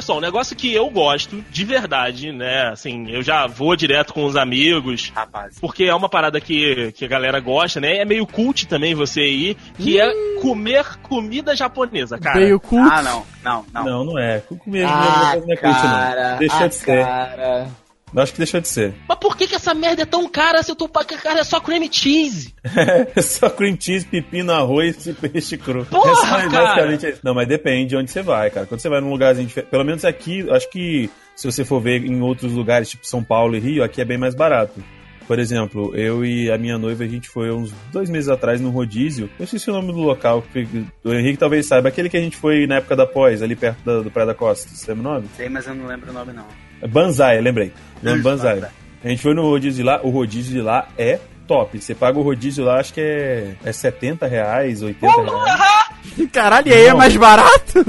Olha só, um negócio que eu gosto de verdade, né? Assim, eu já vou direto com os amigos. Rapaz. Porque é uma parada que, que a galera gosta, né? É meio cult também você ir, que é comer comida japonesa, cara. Veio cult. Ah, não, não, não. Não, não é. Comigo Ah, não é cult, não. Deixou ah, de ser. cara. Eu acho que deixou de ser. Mas por que, que essa merda é tão cara se eu tô pagando, cara, é só cream cheese? É só cream cheese, pepino, arroz e peixe cru. Porra, É só- cara! basicamente é. Não, mas depende de onde você vai, cara. Quando você vai num lugarzinho diferente, pelo menos aqui, acho que se você for ver em outros lugares, tipo São Paulo e Rio, aqui é bem mais barato. Por exemplo, eu e a minha noiva, a gente foi uns dois meses atrás no rodízio. Eu esqueci o nome do local. O Henrique talvez saiba. Aquele que a gente foi na época da pós, ali perto da- do Praia da Costa. Você lembra o nome? Sei, mas eu não lembro o nome, não. Banzai, lembrei. O Isso, Banzai. A gente foi no rodízio de lá, o rodízio de lá é top. Você paga o rodízio lá, acho que é, é 70 reais, 80 reais. Caralho, e aí é mais barato?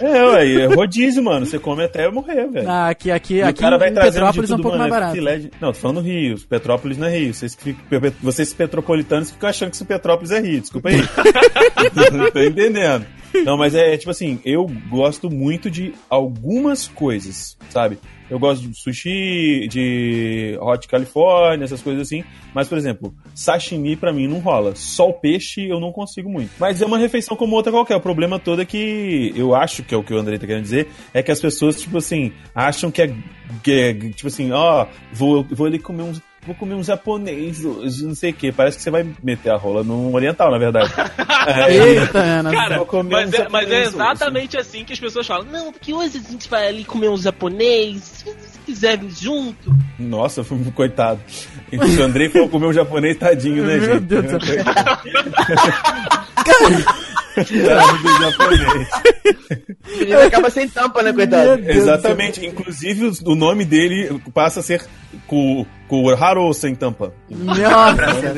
É, ué, é rodízio, mano. Você come até morrer, velho. Ah, aqui, aqui, E o aqui cara vai em trazendo Petrópolis de é um pouco mano, mais barato. filé de- Não, tô falando Rio. Petrópolis não é Rio. Vocês, que ficam- vocês petropolitanos ficam achando que isso Petrópolis é Rio. Desculpa aí. tô entendendo. Não, mas é, é tipo assim, eu gosto muito de algumas coisas, sabe? Eu gosto de sushi, de hot California, essas coisas assim. Mas, por exemplo, sashimi pra mim não rola. Só o peixe eu não consigo muito. Mas é uma refeição como outra qualquer. O problema todo é que eu acho que é o que o André tá querendo dizer, é que as pessoas, tipo assim, acham que é, que é, tipo assim, ó, vou, vou ali comer uns. Vou comer um japonês hoje, não sei o que. Parece que você vai meter a rola num oriental, na verdade. É, Eita, Ana. Cara, Vou comer mas um é, mas é japonês hoje. exatamente assim que as pessoas falam. Não, porque hoje a gente vai ali comer um japonês, se quiser vir junto. Nossa, foi um coitado. O Andrei for comer um japonês, tadinho, né, Meu gente? Deus do céu. Tadinho do japonês. O menino acaba sem tampa, né, coitado? Exatamente. Inclusive, o nome dele passa a ser Ku- Kuharo sem tampa. Nossa.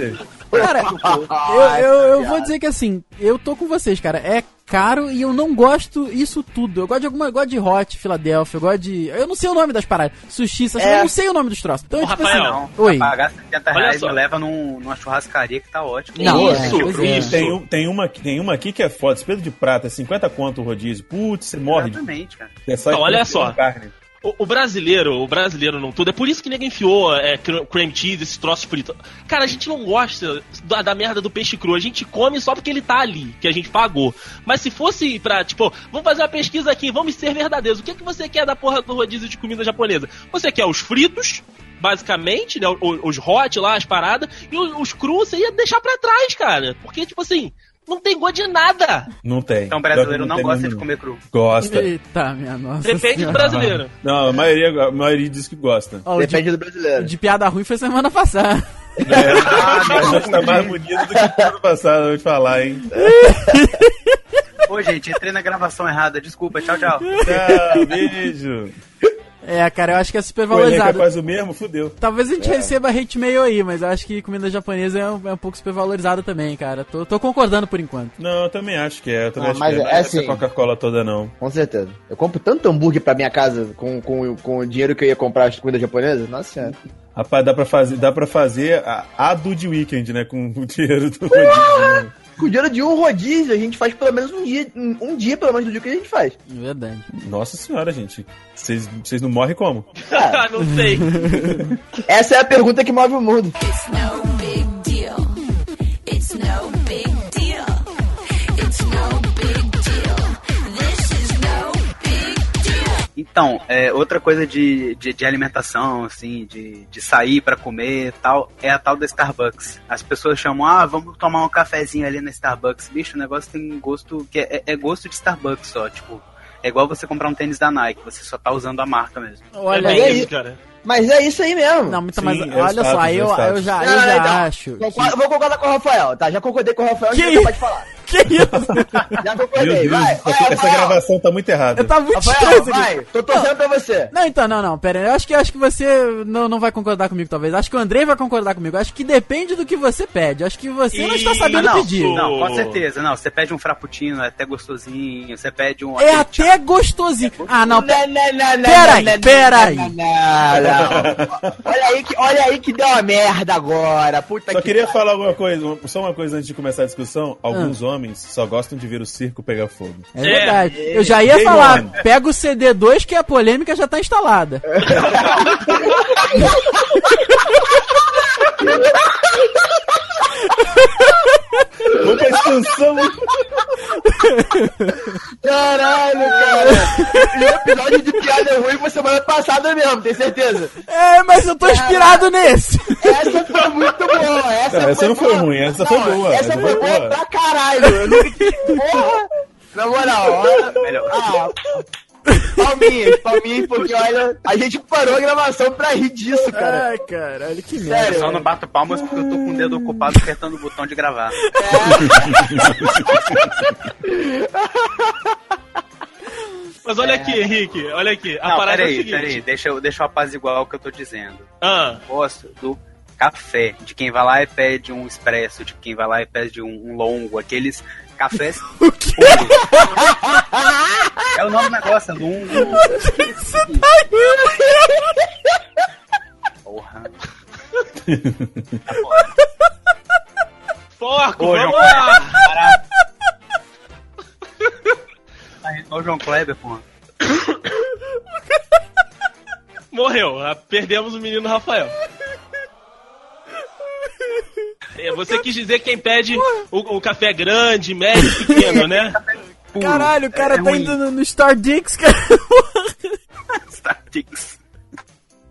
O. Cara, eu, eu, eu vou dizer que assim, eu tô com vocês, cara. É caro e eu não gosto isso tudo. Eu gosto de alguma, eu gosto de hot, Filadélfia, eu gosto de. Eu não sei o nome das paradas. Sushi, essas É. eu não sei o nome dos troços. Então, Ô, tipo Rafael, assim. Não, Oi. pagar 70 Olha reais me leva num- numa churrascaria que tá ótimo. Não, Isso, é, pois é. isso. Tem, tem, uma, tem uma aqui que é foda, espeto de prata, é 50 conto o rodízio. Putz, você morre. Exatamente, cara. É só Não, olha só. Carne. O, o brasileiro, o brasileiro não tudo, é por isso que ninguém enfiou é, cr- cream cheese, esses troços fritos. Cara, a gente não gosta da, da merda do peixe cru, a gente come só porque ele tá ali, que a gente pagou. Mas se fosse pra, tipo, vamos fazer uma pesquisa aqui, vamos ser verdadeiros. O que, que você quer da porra do rodízio de comida japonesa? Você quer os fritos, basicamente, né? Os hot lá, as paradas, e os, os crus você ia deixar pra trás, cara. Porque, tipo assim, não tem gosto de nada. Não tem. Então o brasileiro não tem gosta mesmo, de comer cru. Gosta. Eita, minha nossa. Depende do senhora. brasileiro. Não, a maioria, a maioria diz que gosta. Ó, o de, Depende do brasileiro. de piada ruim foi semana passada. É, mas tá mais bonito do que o ano passado, eu vou te falar, hein? Ô, gente, entrei na gravação errada. Desculpa, tchau, tchau. Tchau, beijo. É, cara, eu acho que é super Pô, ele é valorizado. capaz o mesmo, fudeu. Talvez a gente receba hate mail aí, mas eu acho que comida japonesa é um, é um pouco super valorizada também, cara. Tô, tô concordando por enquanto. Não, eu também acho que é. Eu também Ah, acho mas que é. Não é é essa assim. Coca-Cola toda, não. Com certeza. Eu compro tanto hambúrguer pra minha casa com, com, com o dinheiro que eu ia comprar as comida japonesa. Nossa senhora. Rapaz, dá pra fazer, dá pra fazer a, a Dude Weekend, né? Com o dinheiro do rodízio. Com o dinheiro de um rodízio, a gente faz pelo menos um dia, um, dia pelo menos do dia que a gente faz. É verdade. Nossa senhora, gente. Vocês vocês não morrem como? Ah, não sei. Essa é a pergunta que move o mundo. Então, é, outra coisa de, de, de alimentação, assim, de, de sair pra comer e tal, é a tal da Starbucks. As pessoas chamam, ah, vamos tomar um cafezinho ali na Starbucks. Bicho, o negócio tem gosto que é, é gosto de Starbucks só, tipo. É igual você comprar um tênis da Nike, você só tá usando a marca mesmo. Olha é aí. cara. Mas é isso aí mesmo. Não, muito, Sim, mas é olha status, só, é eu, status. eu já, Não, eu não, já então, acho. Concordo- Vou concordar com o Rafael, tá? Já concordei com o Rafael, Que isso? pode falar. Que isso? Já concordei, Deus, vai. essa, vai, essa Rafael. gravação tá muito errada. Tava muito Rafael, estranho vai. Tô torcendo pra você. Não, então, não, não, pera aí. Eu acho que, eu acho que você não, não vai concordar comigo, talvez. Acho que o Andrei vai concordar comigo. Acho que depende do que você pede. Acho que você não está sabendo não, pedir. Não, com certeza. Não, você pede um frappuccino, é até gostosinho. Você pede um... É até gostosinho. Ah, não, pera. Não, não, não, não, Pera aí, não, não, pera não, aí. não, não. Olha aí que, olha aí que deu uma merda agora. Puta Só que queria falar alguma coisa, só uma coisa antes de começar a discussão. Alguns homens só gostam de ver o circo pegar fogo. É verdade. Eu já ia Game falar, on. pega o CD2 que a polêmica já tá instalada. Vamos pra expansão! Caralho, cara. E o episódio de piada ruim foi semana passada mesmo, tem certeza? É, mas eu tô inspirado nesse. Essa foi muito boa. Essa, Não, essa não foi ruim, essa foi boa, Essa, essa foi foi boa boa. pra caralho. Eu nunca tive. Porra! Na moral, olha. Melhor. Ah, palminhas, palminhas, porque olha, a gente parou a gravação pra rir disso, cara. Ai, caralho, que merda. Sério. Eu só não bato palmas porque eu tô com o dedo ocupado apertando o botão de gravar. Mas olha aqui, Henrique, olha aqui. A não, parada é o peraí, seguinte. peraí. Deixa eu, deixa eu apaziguar o que eu tô dizendo. Ah, Gosto do café, de quem vai lá e pede um expresso, de quem vai lá e pede um, um longo, aqueles cafés puros. É negócio, é longo. Porra. foco, Ô, vamos João lá! Tá igual o João Kleber, porra. Morreu, ah, perdemos o menino Rafael. É, Você quis dizer quem pede o, o café grande, médio, pequeno, né? Caralho, o cara É tá ruim. indo no, no Stardix, cara. Startix.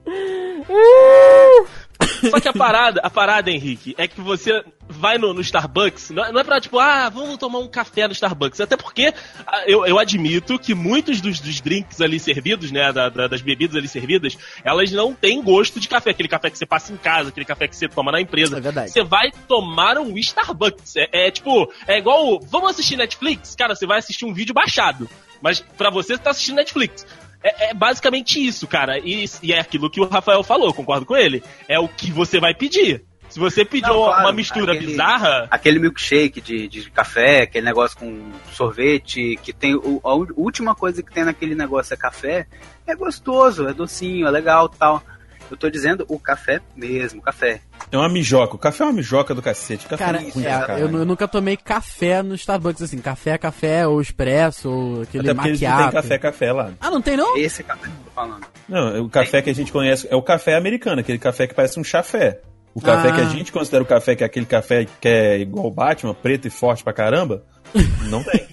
Só que a parada, a parada, Henrique, é que você vai no, no Starbucks, não é, não é pra tipo, ah, vamos tomar um café no Starbucks. Até porque ah, eu, eu admito que muitos dos, dos drinks ali servidos, né, da- da- das bebidas ali servidas, elas não têm gosto de café. Aquele café que você passa em casa, aquele café que você toma na empresa. É verdade. Você vai tomar um Starbucks. É, é tipo, é igual, vamos assistir Netflix? Cara, você vai assistir um vídeo baixado. Mas pra você, você tá assistindo Netflix. É, é basicamente isso, cara. E, e é aquilo que o Rafael falou, concordo com ele. É o que você vai pedir. Se você pedir Não, uma- claro, uma mistura aquele- bizarra, Aquele milkshake de, de café, aquele negócio com sorvete, que tem. o- a última coisa que tem naquele negócio é café, é gostoso, é docinho, é legal tal. Eu tô dizendo o café mesmo, café. É uma mijoca. O café é uma mijoca do cacete. Cara, é ruim é, caralho. eu, eu nunca tomei café no Starbucks, assim, café, café, ou expresso, ou aquele eles não têm café, café lá. Ah, não tem não? Esse café que eu tô falando. Não, o café que a gente conhece é o café americano, aquele café que parece um chafé. O café Ah. que a gente considera o café que é aquele café que é igual o Batman, preto e forte pra caramba, não tem.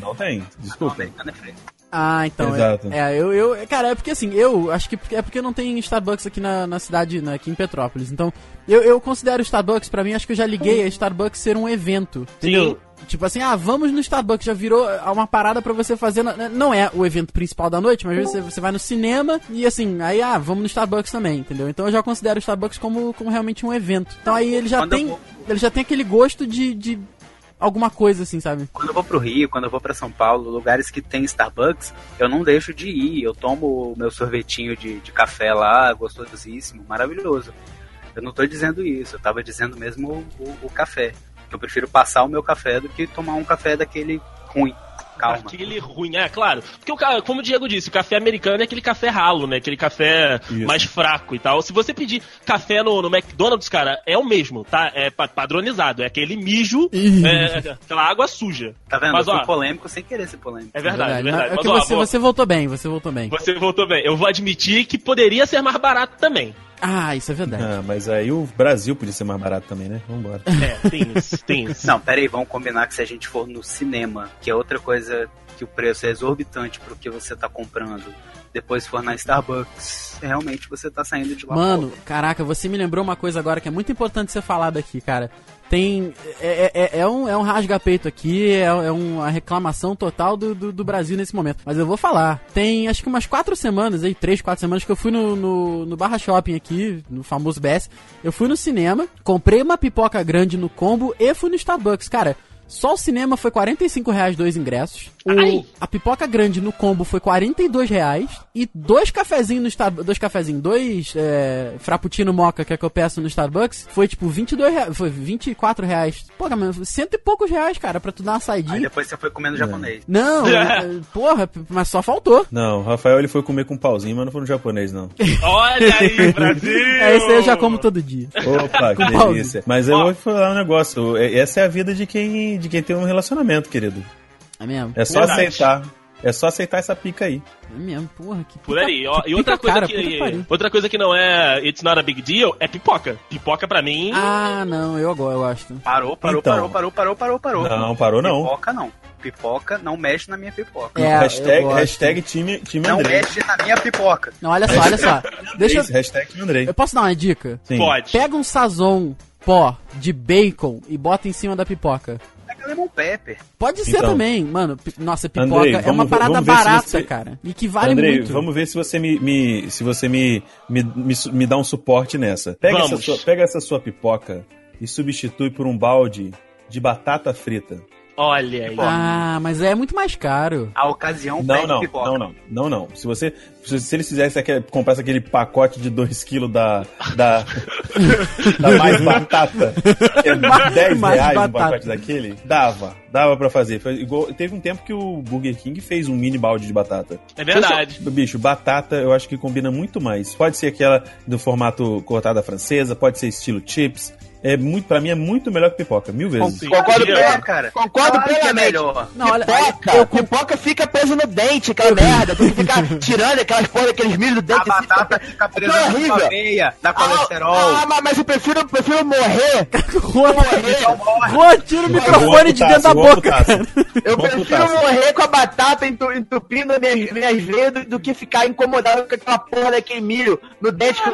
não tem, desculpa. é. Ah, então. Exato. É, é, eu, eu. Cara, é porque assim, eu acho que é porque não tem Starbucks aqui na, na cidade, na- aqui em Petrópolis. Então, eu, eu considero Starbucks, pra mim, acho que eu já liguei a Starbucks ser um evento. Entendeu? Tipo assim, ah, vamos no Starbucks, já virou ah, uma parada pra você fazer. na- Não é o evento principal da noite, mas às vezes você, vai no cinema e assim, aí, ah, vamos no Starbucks também, entendeu? Então eu já considero o Starbucks como, como realmente um evento. Então aí ele já Quando tem. vou- Ele já tem aquele gosto de, de alguma coisa, assim, sabe? Quando eu vou pro Rio, quando eu vou pra São Paulo, lugares que tem Starbucks, eu não deixo de ir. Eu tomo o meu sorvetinho de, de café lá, gostosíssimo, maravilhoso. Eu não tô dizendo isso, eu tava dizendo mesmo o, o- o café. Eu prefiro passar o meu café do que tomar um café daquele ruim. Calma. aquele ruim, é claro. Porque, o como o Diego disse, o café americano é aquele café ralo, né? Aquele café Isso. mais fraco e tal. Se você pedir café no, no McDonald's, cara, é o mesmo, tá? É pa- padronizado. É aquele mijo, Ih. é, aquela água suja. Tá vendo? Mas, eu fui ó, polêmico sem querer ser polêmico. é verdade, é verdade. É Mas, que ó, você, vou- você voltou bem, você voltou bem. você voltou bem. Eu vou admitir que poderia ser mais barato também. Ah, isso é verdade. Ah, mas aí o Brasil podia ser mais barato também, né? Vambora. É, tem isso, tem isso. Não, pera aí, vamos combinar que se a gente for no cinema, que é outra coisa que o preço é exorbitante pro que você tá comprando, depois for na Starbucks, realmente você tá saindo de lá. Mano, caraca, você me lembrou uma coisa agora que é muito importante ser falado aqui, cara. Tem. É, é, é um, é um rasga-peito aqui, é, é uma reclamação total do, do, do Brasil nesse momento. Mas eu vou falar. Tem acho que umas quatro semanas aí, três, quatro semanas que eu fui no, no, no Barra Shopping aqui, no famoso BS. Eu fui no cinema, comprei uma pipoca grande no combo e fui no Starbucks. Cara, só o cinema foi 45 reais dois ingressos. O- a pipoca grande no combo foi 42 reais. E dois cafezinhos no Starbucks. Dois cafezinhos, dois é, Frappuccino Mocha que é que eu peço no Starbucks. Foi tipo 22 reais. Foi 24 reais. Pô, mano, cento e poucos reais, cara, pra tu dar uma Aí saidinha. depois você foi comendo japonês. Não, é, porra, mas só faltou. Não, o Rafael ele foi comer com um pauzinho, mas não foi no japonês, não. Olha aí, Brasil! É, esse aí eu já como todo dia. Opa, que Com pauzinho. delícia. Mas eu Ó. vou falar um negócio. é- Essa é a vida de quem, de quem tem um relacionamento, querido. É mesmo? É só Verdade. aceitar. É só aceitar essa pica aí. É mesmo, porra, que Por pica- aí, ó. E outra coisa cara, que. Outra coisa que não é It's not a big deal é pipoca. Pipoca pra mim. Ah, não, eu agora eu gosto. Parou, parou, Então. parou, parou, parou, parou, parou. Não, parou não. Pipoca não. Pipoca não mexe na minha pipoca. É, hashtag, hashtag time, time Não Andrei. mexe na minha pipoca. Não, olha só, olha só. Deixa eu, Hashtag time Andrei. eu posso dar uma dica? Sim. Pode. Pega um sazon pó de bacon e bota em cima da pipoca. Pega lemon pepper. Pode ser Então. também, mano. Nossa, pipoca Andrei, é uma vamos parada vamos barata, você- cara. E que vale Andrei, muito. vamos ver se você me, me- se você me, me, me, me dá um suporte nessa. Pega essa, Vamos. sua, pega essa sua pipoca e substitui por um balde de batata frita. Olha aí. Ah, mas é muito mais caro. A ocasião Não, pede não, pipoca. não, não, não, não. Se você, se, se eles fizessem aquele, comprasse aquele pacote de 2kg da, da, da mais batata, que é 10 Mais reais um batata. pacote daquele, dava, dava pra fazer. Foi igual- teve um tempo que o Burger King fez um mini balde de batata. É verdade. Bicho, batata eu acho que combina muito mais. Pode ser aquela do formato cortada francesa, pode ser estilo chips. É muito, pra mim é muito melhor que pipoca, mil vezes. Sim. Concordo, Diego. plena- É, cara. concordo Claro que é plenamente. melhor. Não, olha, Pipoca, eu, pipoca fica preso no dente, aquela merda. Tem que ficar tirando aquelas porra, aqueles milho do dente. A assim, batata fica presa É na horrível. veia, dá Ah, colesterol. Ah, mas, mas eu prefiro, prefiro morrer. Juan, morrer. Juan, tira o microfone de dentro da boca. Eu prefiro morrer com a batata entu- entupindo as minhas, minhas veias do, do que ficar incomodado com aquela porra daquele milho no dente que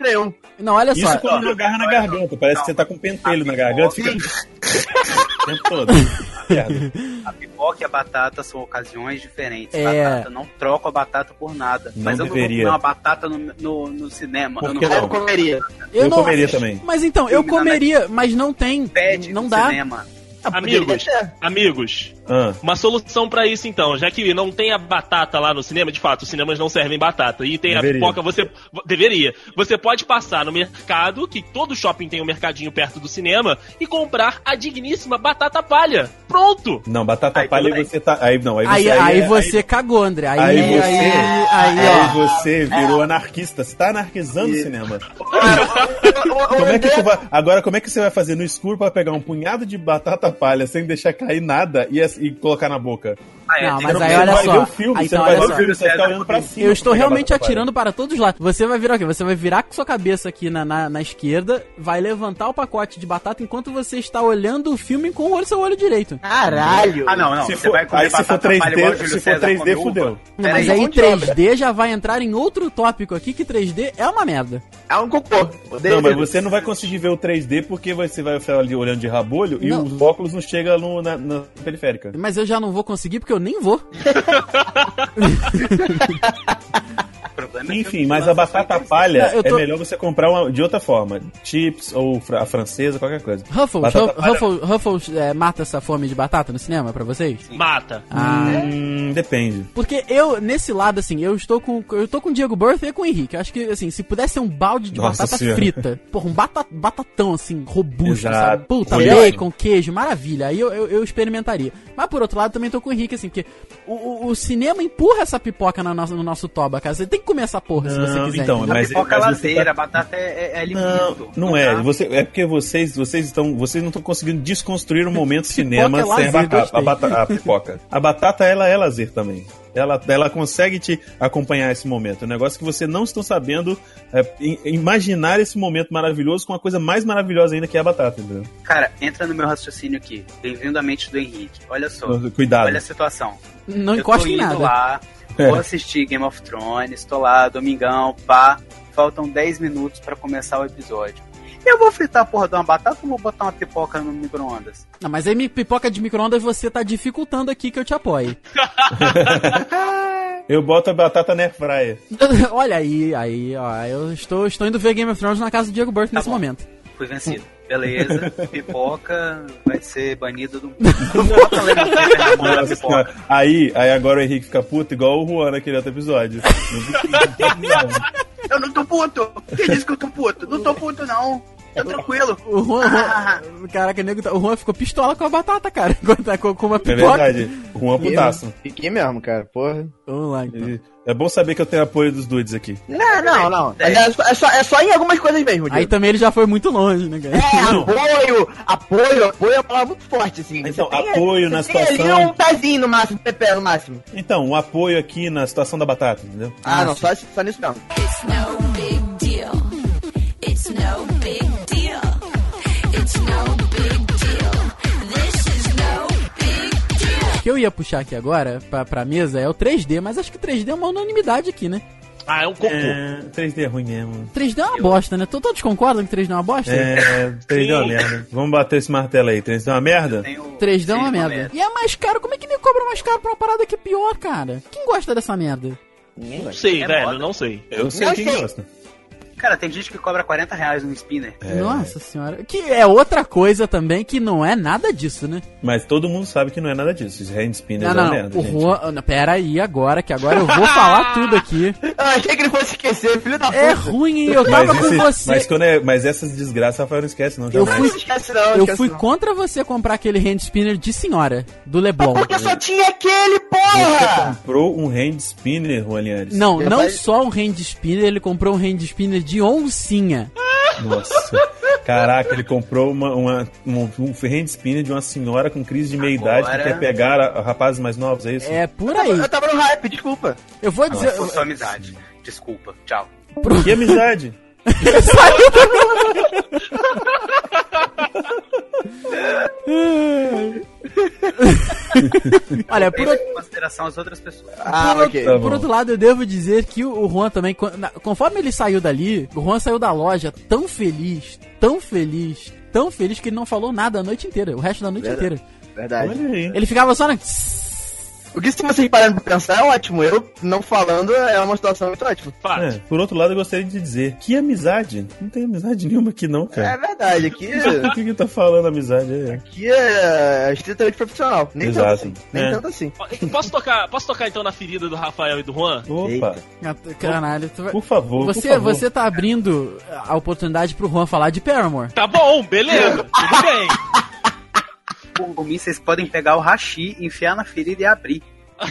não. Não, olha só. Isso quando agarra na garganta, parece que você tá com um pentelho na garganta, fica o tempo todo. Merda. A pipoca e a batata são ocasiões diferentes. É. Batata, não troco a batata por nada. Não Mas eu deveria. não vou comer uma batata no, no, no cinema. Por eu não não? Eu comeria. Eu comeria também. Mas então, eu comeria, mas não tem. Pede não dá. cinema. Amigos, amigos, Ah, Uma solução pra isso, então, já que não tem a batata lá no cinema, de fato, os cinemas não servem batata, e tem Deveria. a pipoca, você. Deveria. Você pode passar no mercado, que todo shopping tem um mercadinho perto do cinema, e comprar a digníssima batata palha. Pronto! não, batata Aí, palha aí você tá. Aí não, aí você. Aí, aí é- você cagou, André. Aí, Aí aí, você- aí, aí, Aí você virou anarquista. Você tá anarquizando o cinema. O- o Como é que vai, agora, como é que você vai fazer no escuro pra pegar um punhado de batata palha sem deixar cair nada e, e colocar na boca? Ah, é, Não, mas aí olha só. o filme, Aí, você então, vai olha ver só. o filme, você vai ficar olhando pra cima. Eu estou realmente atirando para todos os lados. Você vai virar o quê? Você vai virar com sua cabeça aqui na, na, na esquerda, vai levantar o pacote de batata enquanto você está olhando o filme com o olho, seu olho direito. Caralho. Ah, não, não. Se você for- vai comer aí se for batata palha igual o 3D, Júlio se for César 3D, come uva? fudeu. Não, mas aí, aí onde joga? 3D já vai entrar em outro tópico aqui, que 3D é uma merda. É um cocô. Não, mas você não vai conseguir ver o 3D porque você vai ficar ali olhando de rabolho e os óculos não chegam no- na, na periférica. Mas eu já não vou conseguir porque eu nem vou. Problema é Enfim, eu mas a batata só em 3D. palha Eu tô- é melhor você comprar uma, de outra forma. Chips ou a francesa, qualquer coisa. Ruffles, Ruffles, Ruffles é, mata essa fome de batata no cinema pra vocês? Mata. Ah, Hum, depende. Porque eu, nesse lado, assim, eu estou com. Eu tô com o Diego Birth e com o Henrique. Eu acho que, assim, se pudesse ser um balde de Nossa batata Senhora. frita, porra, um bata, batatão, assim, robusto, Exato. sabe? Puta, Sim. bacon, queijo, maravilha. Aí eu, eu, eu experimentaria. Mas por outro lado, também tô com o Henrique, assim, porque o, o, o cinema empurra essa pipoca na nossa, no nosso toba, cara. Você tem que comer essa porra se você Não, quiser. então, mas- pipoca é mas ladeira, tá- a batata é, é, é Não, não é. tá? Você, é porque vocês, vocês estão, vocês não estão conseguindo desconstruir o momento cinema é sem a lazer, batata, a, a pipoca. A batata ela é lazer também. Ela, ela consegue te acompanhar esse momento. É um negócio que você não estão sabendo é, im- imaginar esse momento maravilhoso com uma coisa mais maravilhosa ainda que é a batata, entendeu? Cara, entra no meu raciocínio aqui. Bem-vindo à mente do Henrique. Olha só. Cuidado. Olha a situação. Não encosta em nada. lá. vou assistir Game of Thrones, tô lá, domingão, pá. Faltam 10 minutos pra começar o episódio. Eu vou fritar a porra de uma batata ou vou botar uma pipoca no micro-ondas? Não, mas aí pipoca de micro-ondas você tá dificultando aqui que eu te apoie. Eu boto a batata na airfryer. Olha aí, aí, ó. Eu estou, estou indo ver Game of Thrones na casa do Diego Birth nesse bom. momento. Fui vencido. Beleza, pipoca vai ser banido do Nossa. Aí, aí agora o Henrique fica puto igual o Juan naquele outro episódio. Eu não tô puto! Quem disse que eu tô puto? Não tô puto, não. Tá tranquilo. O Juan, Juan- caraca, nego, tá- o Juan ficou pistola com a batata, cara. Com, com uma É pipoca. verdade. O Juan putaço. Fiquei mesmo, cara. Porra. Vamos lá, então. É bom saber que eu tenho apoio dos dudes aqui. Não, não, não. Mas É só, é só, é só em algumas coisas mesmo, Aí Diego. também ele já foi muito longe, né, cara? É, apoio, apoio, apoio é uma palavra muito forte, assim. Você Então, tem- apoio na você tem situação- ali um pezinho no máximo, pepé no máximo. Então, um apoio aqui na situação da batata, entendeu? Ah, Ah, não, só, só nisso não. It's no big deal. It's no eu ia puxar aqui agora pra, pra mesa é o 3D, mas acho que 3D é uma unanimidade aqui, né? Ah, é um cocô. É, 3D é ruim mesmo. 3D é uma bosta, né? To- Todos concordam que 3D é uma bosta? É, 3D é uma merda. Vamos bater esse martelo aí. 3D é uma merda? Tem o- 3D é uma Sim, merda. E é mais caro, como é que me cobra mais caro pra uma parada que é pior, cara? Quem gosta dessa merda? Não sei, É velho, moda. não sei. Eu sei Não quem sei. gosta. Cara, tem gente que cobra 40 reais num spinner. Nossa senhora. Que é outra coisa também que não é nada disso, né? Mas todo mundo sabe que não é nada disso. Esse hand spinner Não, é não, não. merda, O gente. Juan. Pera aí agora, que agora eu vou falar tudo aqui. Eu achei que ele fosse esquecer, filho da É puta. ruim, hein? Eu tava Mas, com esse- você. mas, quando é, mas essas desgraças, Rafael, não esquece, não. Eu jamais. fui- Não esquece não, Eu fui não. contra você comprar aquele hand spinner de senhora, do Leblon. Porque só tinha aquele, Você porra! comprou um hand spinner, Juan Linhares? Não, Eu não só um hand spinner, ele comprou um hand spinner de oncinha. Nossa. Caraca, ele comprou uma, uma- um, um hand spinner de uma senhora com crise de meia-idade que Agora- quer pegar a- a rapazes mais novos, é isso? É por aí. Eu tava no hype, desculpa. Eu vou dizer. Por sua amizade. Desculpa. Tchau. Que amizade. Olha, por, outro- consideração as outras pessoas. Ah, por, ok. Tá por outro lado, eu devo dizer que o Juan também, conforme ele saiu dali, o Juan saiu da loja tão feliz, tão feliz, tão feliz que ele não falou nada a noite inteira, o resto da noite Verdade. inteira. Verdade. Ele ficava só na. Porque se vocês pararem pra pensar, é ótimo. Eu não falando é uma situação muito ótima. É, por outro lado, eu gostaria de dizer que amizade? Não tem amizade nenhuma aqui, não, É cara. verdade, aqui, Por que que tá falando amizade? É. aqui é estritamente profissional. Nem tanto Exato. assim. Nem É. tanto assim. Posso tocar, posso tocar então na ferida do Rafael e do Juan? Opa, Eita. Ah, Caralho, tu vai... por favor, por Você, favor. você tá abrindo a oportunidade pro Juan falar de Paramore. Tá bom, beleza, tudo bem. Por mim, vocês podem pegar o hashi, enfiar na ferida e abrir.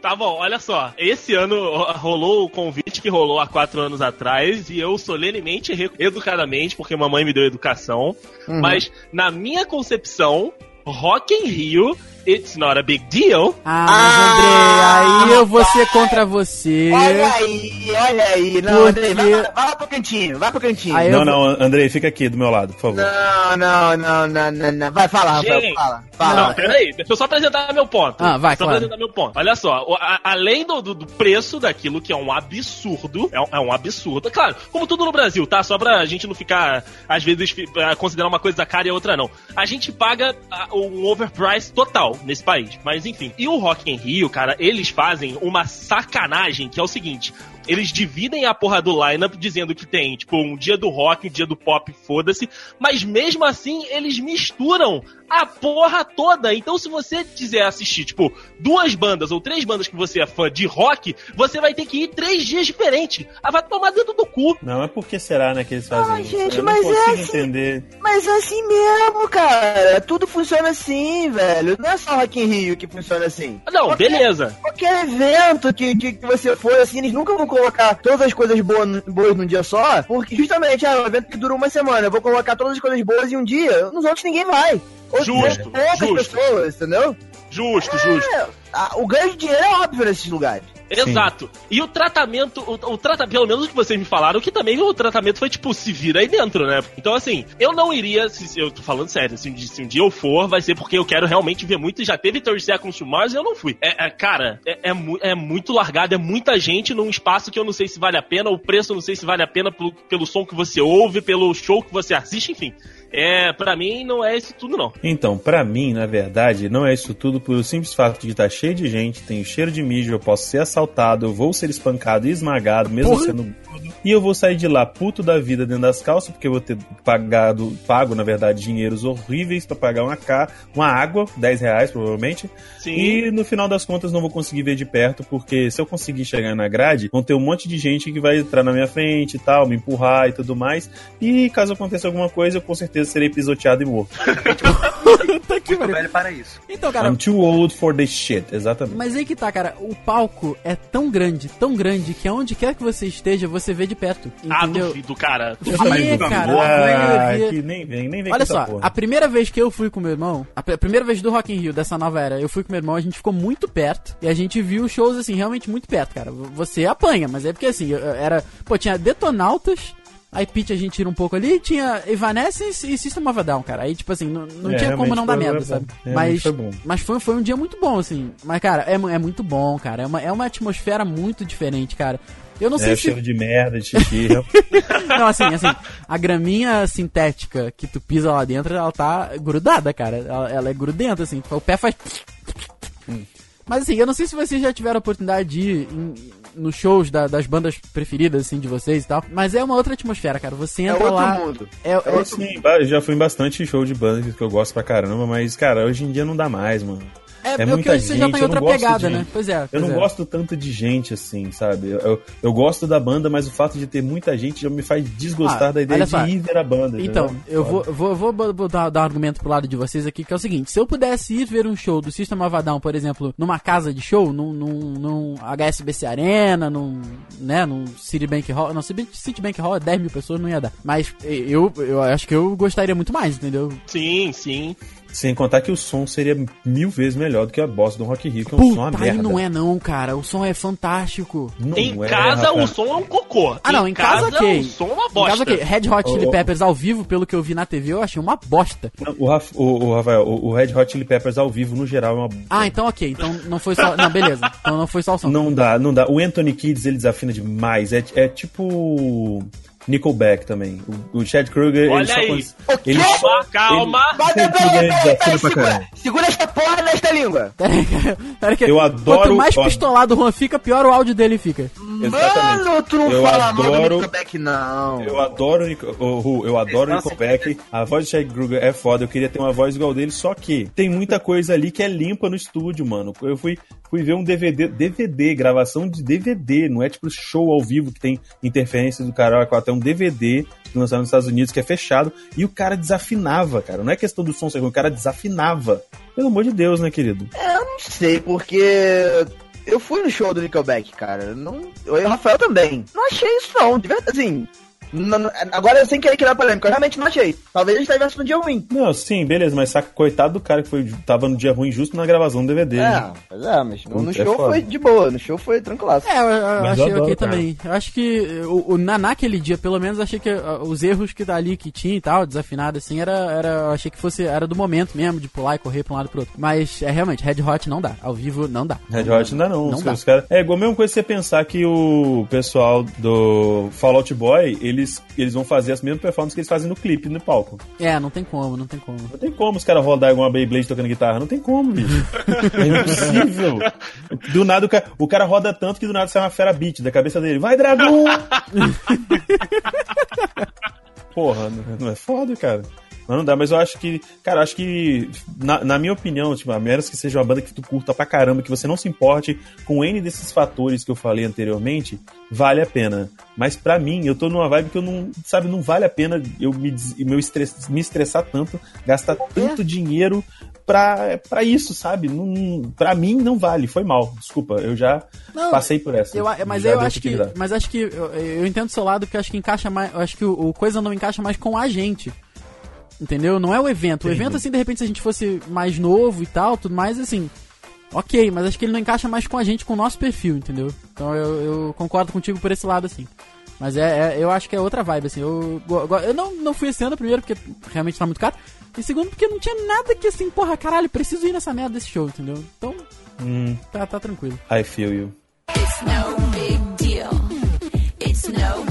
Tá bom, olha só. Esse ano rolou o convite que rolou há quatro anos atrás e eu solenemente, educadamente, porque mamãe me deu educação, Uhum. mas na minha concepção, Rock in Rio, it's not a big deal. Ah, mas André, aí eu vou ser contra você. Olha aí, olha aí. Não, Porque- Andrei, vai, vai lá pro cantinho, vai pro cantinho. Aí Não, não, Andrei, fica aqui do meu lado, por favor. Não, não, não, não, não, não. Vai falar, Rafael, Gente, fala. Fala. Não, peraí, deixa eu só apresentar meu ponto. Ah, vai, só claro. apresentar meu ponto. Olha só, o- a- além do, do- do preço daquilo que é um absurdo, é um, é um absurdo. Claro, como tudo no Brasil, tá? Só pra gente não ficar, às vezes, ah, considerar uma coisa cara e a outra não. A gente paga ah, um overprice total nesse país. Mas enfim. E o Rock in Rio, cara, eles fazem uma sacanagem que é o seguinte. Eles dividem a porra do lineup dizendo que tem, tipo, um dia do rock, um dia do pop, foda-se. Mas mesmo assim, eles misturam a porra toda. Então, se você quiser assistir, tipo, duas bandas ou três bandas que você é fã de rock, você vai ter que ir três dias diferentes. Ah, vai tomar dentro do cu. Não, mas por que será, né, que eles fazem Ai, isso? gente, Eu mas não é assim. entender. Mas é assim mesmo, cara. Tudo funciona assim, velho. Não é só Rock in Rio que funciona assim. Não, Qualquer- beleza. Qualquer evento que, que, que você for, assim, eles nunca vão colocar todas as coisas boas, boas num dia só, porque justamente é um evento que dura uma semana. Eu vou colocar todas as coisas boas em um dia, nos outros ninguém vai. Ou Justo, poucas justo. pessoas, entendeu? Justo, justo. É, a- o ganho de dinheiro é óbvio nesses lugares. Exato. E o tratamento, o, o tratamento, pelo menos o que vocês me falaram, que também o tratamento foi tipo, se vira aí dentro, né? Então, assim, eu não iria, se, se- eu tô falando sério, se, um dia- se um dia eu for, vai ser porque eu quero realmente ver muito. Já teve 30 Seconds to Mars e eu não fui. É, é, cara, é, é, é muito largado, é muita gente num espaço que eu não sei se vale a pena, o preço eu não sei se vale a pena pelo, pelo som que você ouve, pelo show que você assiste, enfim. É, pra mim não é isso tudo, não. Então, pra mim, na verdade, não é isso tudo por o simples fato de estar cheio de gente, tenho cheiro de mijo, eu posso ser assaltado, eu vou ser espancado e esmagado, mesmo Porra. sendo. E eu vou sair de lá puto da vida dentro das calças, porque eu vou ter pagado, pago, na verdade, dinheiros horríveis pra pagar uma, ca... uma água, 10 reais provavelmente. Sim. E no final das contas não vou conseguir ver de perto, porque se eu conseguir chegar na grade, vão ter um monte de gente que vai entrar na minha frente e tal, me empurrar e tudo mais. E caso aconteça alguma coisa, eu com certeza serei pisoteado e morto. Muito pariu. velho para isso. Então, cara, I'm too old for this shit, exatamente. mas aí que tá, cara. O palco é tão grande, tão grande, que aonde quer que você esteja, você vê de perto. Ah, Entendeu? duvido, cara. Vê, cara. Ah, vê, vê. que nem vem, nem vem Olha só, porra. a primeira vez que eu fui com meu irmão, a pr- primeira vez do Rock in Rio, dessa nova era, eu fui com meu irmão, a gente ficou muito perto, e a gente viu shows, assim, realmente muito perto, cara. Você apanha, mas é porque, assim, era... Pô, tinha Detonautas, aí Pitch a gente tira um pouco ali, tinha Evanescence e System of a Down, cara. Aí, tipo assim, não, não É, tinha como não dar merda, sabe? mas foi bom. mas foi, foi um dia muito bom, assim. Mas, cara, é, é muito bom, cara. É uma, é uma atmosfera muito diferente, cara. Eu não sei É, se cheiro de merda, de xixi. não, assim, assim, a graminha sintética que tu pisa lá dentro, ela tá grudada, cara. Ela, ela é grudenta, assim. O pé faz. Mas assim, eu não sei se vocês já tiveram a oportunidade de ir em- nos shows da- das bandas preferidas, assim, de vocês e tal. Mas é uma outra atmosfera, cara. Você É entra outro lá. mundo. É, é- Eu, sim, eu já fui em bastante show de bandas que eu gosto pra caramba, mas, cara, hoje em dia não dá mais, mano. É, é porque muita hoje você já tá gente, em eu outra não gosto pegada, de- né? Pois é. Eu pois não é. gosto tanto de gente assim, sabe? Eu, eu, eu gosto da banda, mas o fato de ter muita gente já me faz desgostar Ah, da ideia de ir ver a banda. Então, eu vou, vou, vou, bo- botar, dar um argumento pro lado de vocês aqui, que é o seguinte: se eu pudesse ir ver um show do System of a Down, por exemplo, numa casa de show, num, num, num HSBC Arena, num, né, num Citibank Hall, não, Citi- Citibank Hall é 10 mil pessoas, não ia dar. Mas eu, eu acho que eu gostaria muito mais, entendeu? Sim, sim. Sem contar que o som seria mil vezes melhor do que a boss do Rock Rio, que é um som uma Puta, merda. não é não, cara. O som é fantástico. Não em é, casa rapaz. o som é um cocô. Ah, não, em casa, ok. o som é uma Em bosta. casa, ok. Red Hot Chili. Peppers ao vivo, pelo que eu vi na TV, eu achei uma bosta. Não, O, Raf- o- o Rafael, o, o Red Hot Chili Peppers ao vivo, no geral, é uma. Ah, então ok. Então não foi só. Não, beleza. Então não foi só o som. Não dá, não dá. O Anthony Kids, ele desafina demais. É, é tipo. Nickelback também. O, o Chad Kruger, Olha ele só aí. cons- O quê? ele Calma, calma. Vai, vai, é segura, segura esta porra nesta língua. Peraí que Eu adoro- Quanto mais pistolado o Juan fica, pior o áudio dele fica. Exatamente. Mano, tu não Eu fala mal do adoro- Nickelback, não. Eu adoro o eu adoro o Nickelback. A voz do Chad Kruger é foda. Eu queria ter uma voz igual dele, só que tem muita coisa ali que é limpa no estúdio, mano. Eu fui, fui ver um DVD, DVD, gravação de DVD, não é tipo show ao vivo que tem interferência do cara, até um DVD lançado nos Estados Unidos que é fechado e o cara desafinava, cara. Não é questão do som ser ruim, o cara desafinava. Pelo amor de Deus, né, querido? Eu não sei, porque eu fui no show do Nickelback, cara. Não, eu e o Rafael também. Não achei isso, não. De verdade, assim. Não- não- agora, sem querer criar polêmica, eu realmente não achei. Talvez ele estivesse num dia ruim. Não, sim, beleza, mas saca, coitado do cara que foi, tava no dia ruim justo na gravação do DVD. né? É, mas é, mas no, no É show foda. foi de boa. No show foi tranquilaço. É, eu, eu achei eu adoro, ok cara. também. Eu acho que o, o, na, naquele dia, pelo menos, eu achei que uh, os erros que dali que tinha e tal, desafinado assim, era, era. Eu achei que fosse. Era do momento mesmo, de pular e correr pra um lado e pro outro. Mas é realmente, Red Hot não dá. Ao vivo não dá. Red Hot ainda não. Não os, dá. os cara... É igual a mesma coisa você pensar que o pessoal do Fallout Boy, eles, eles vão fazer as mesmas performances que eles fazem no clipe, no palco. É, não tem como, não tem como. Não tem como os caras rodar igual uma Beyblade tocando guitarra. Não tem como, bicho. É impossível. Do nada o cara, o cara roda tanto que do nada sai uma fera beat da cabeça dele. Vai, dragão! Porra, não- não é foda, cara. Mas não dá, mas eu acho que, cara, acho que, na, na minha opinião, tipo, a menos que seja uma banda que tu curta pra caramba, que você não se importe com N desses fatores que eu falei anteriormente, vale a pena. Mas pra mim, eu tô numa vibe que eu não, sabe, não vale a pena eu me, meu estress, me estressar tanto, gastar tanto dinheiro pra, pra isso, sabe? Não, pra mim não vale, foi mal. Desculpa, eu já Não, passei por essa. Eu, mas eu acho que. Mas acho que. Eu, eu entendo do seu lado porque eu acho que encaixa mais. Eu acho que o, o coisa não encaixa mais com a gente. Entendeu? Não é o evento. O evento, assim, de repente, se a gente fosse mais novo e tal, tudo mais, assim. Ok, mas acho que ele não encaixa mais com a gente, com o nosso perfil, entendeu? Então eu, eu concordo contigo por esse lado, assim. Mas é, é- eu acho que é outra vibe, assim. Eu, eu não, não fui esse ano, primeiro, porque realmente tá muito caro. E segundo, porque não tinha nada que assim, porra, caralho, preciso ir nessa merda desse show, entendeu? Então, Hum, tá, tá tranquilo. I feel you. It's no big deal. It's no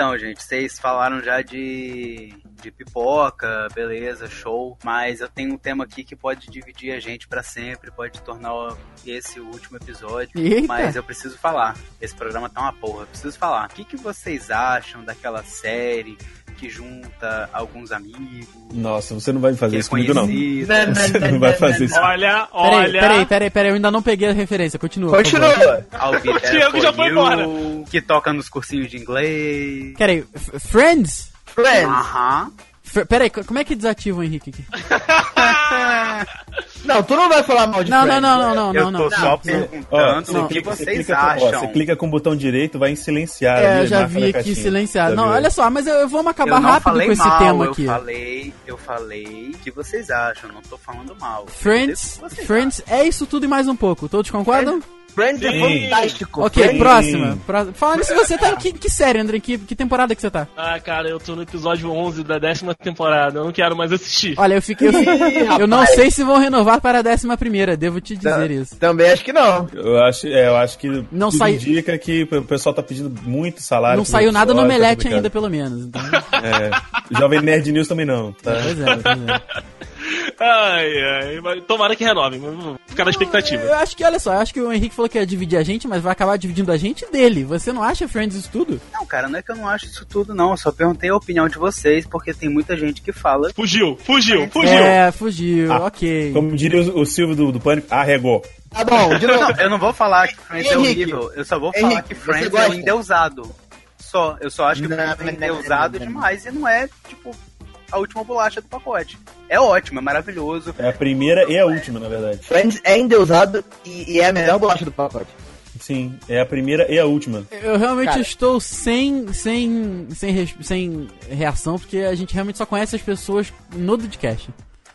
Então, gente, vocês falaram já de, de pipoca, beleza, show. Mas eu tenho um tema aqui que pode dividir a gente pra sempre, pode tornar esse o último episódio. Eita. Mas eu preciso falar. Esse programa tá uma porra. Eu preciso falar. O que, que vocês acham daquela série que junta alguns amigos? Nossa, você não vai fazer é isso comigo, não. Você não vai fazer isso. Olha, olha. peraí, peraí, peraí, eu ainda não peguei a referência, continua. Continua. O Diego for já foi you, embora. Que toca nos cursinhos de inglês. Peraí, Friends? Friends. Aham. F- peraí, co- como é que desativa o Henrique aqui? Não, tu não vai falar mal de Não, não, Friends. não, não, não, Eu não, tô não. só não. Perguntando não. o que vocês clica com- ó, acham. você clica com o botão direito, vai em silenciar. É, eu já vi aqui caixinha. Já Não, olha só, mas eu, eu vamos acabar eu não rápido com esse mal, tema eu aqui. falei, eu falei o que vocês acham, não tô falando mal. Friends, Eu Friends é isso tudo e mais um pouco. Todos concordam? Friends é fantástico. Ok, Friends- próxima. Pró- Falando nisso, você tá em que, que série, André? Que, que temporada que você tá? Ah, cara, eu tô no episódio 11 da décima temporada. Eu não quero mais assistir. Olha, eu fiquei. Eu, eu não sei se vão renovar para a décima primeira, devo te Tá. dizer isso. Também acho que não. Eu acho, é, eu acho que Não tudo sai- indica que o pessoal tá pedindo muito salário. Não saiu nada no tá Omelete complicado. ainda, pelo menos. Então, É, Jovem Nerd News também não. Tá? pois é, pois é. Ai, ai. mas Tomara que renove, mas vou ficar na expectativa. Eu acho que, olha só, eu acho que o Henrique falou que ia dividir a gente, mas vai acabar dividindo a gente dele. Você não acha Friends isso tudo? Não, cara, não é que eu não acho isso tudo, não. Eu só perguntei a opinião de vocês, porque tem muita gente que fala. Fugiu, fugiu, fugiu. É, fugiu, Ah, ok. Como diria o, o Silvio do, do Pânico, arregou. Tá bom, de novo. Não, eu não vou falar que Friends é Henrique, horrível. Eu só vou falar Henrique, que você Friends é um endeusado. Só. Eu só acho que Não, Friends é não, endeusado não, não. demais e não é, tipo, a última bolacha do pacote. É ótimo, é maravilhoso. É a primeira e a última, na verdade. Friends é endeusado e, e é a melhor bolacha do pacote. Sim, é a primeira e a última. Eu realmente Cara. estou sem, sem, sem, sem reação, porque a gente realmente só conhece as pessoas no podcast.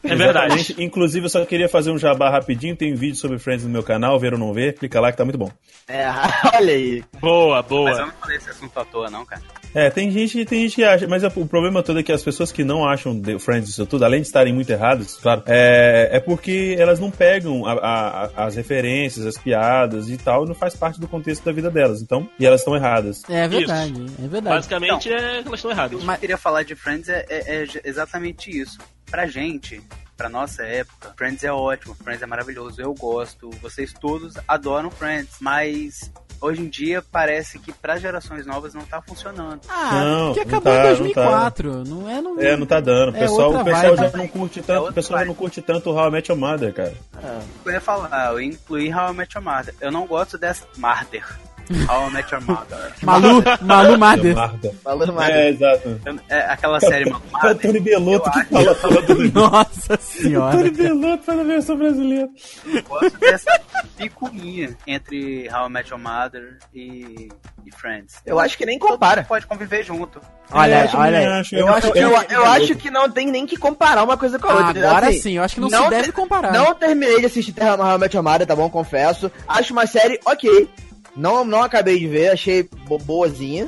É verdade. Inclusive, eu só queria fazer um jabá rapidinho. Tem vídeo sobre Friends no meu canal, ver ou não ver. Clica lá que tá muito bom. É, olha aí. Boa, Mas eu boa. não falei esse assunto à toa, não, cara. É, tem gente, tem gente que acha, mas o problema todo é que as pessoas que não acham The Friends isso tudo, além de estarem muito erradas, claro, é, é porque elas não pegam a- a- as referências, as piadas e tal, não faz parte do contexto da vida delas. Então, e elas estão erradas. É verdade, é verdade. Basicamente é que elas estão erradas. O que eu queria falar de Friends é, é- é exatamente isso. Pra gente, pra nossa época, Friends é ótimo, Friends é maravilhoso, eu gosto, vocês todos adoram Friends, mas hoje em dia parece que para gerações novas não tá funcionando. Ah, Não, porque não acabou tá, em não 2004. Não, é, não, É, não tá dando. O É pessoal, o pessoal vibe. já não curte É tanto, o outra pessoal já vibe. não curte tanto How I Met Your Mother, cara. Eu ia falar, eu incluí How I Met Your Mother. Eu não gosto dessa Mother. How I Met Your Mother. Malu, Malu Mader. Falando mais. É, exato. É aquela série Malu É o Tony Belotto que fala, fala tudo. Nossa Tony senhora. Belotto faz a versão brasileira. Eu gosto dessa picuinha entre How I Met Your Mother e, e Friends. Eu acho que nem compara. Pode conviver junto. Olha, É, olha aí. acho. Eu Eu- acho que Eu, acho que não tem nem que comparar uma coisa com a outra. agora Assim, sim, eu acho que não, não se deve comparar. Não terminei de assistir Terra How I Met Your Mother, tá bom? Confesso. Acho uma série ok. Não, não acabei de ver, achei bo boazinha.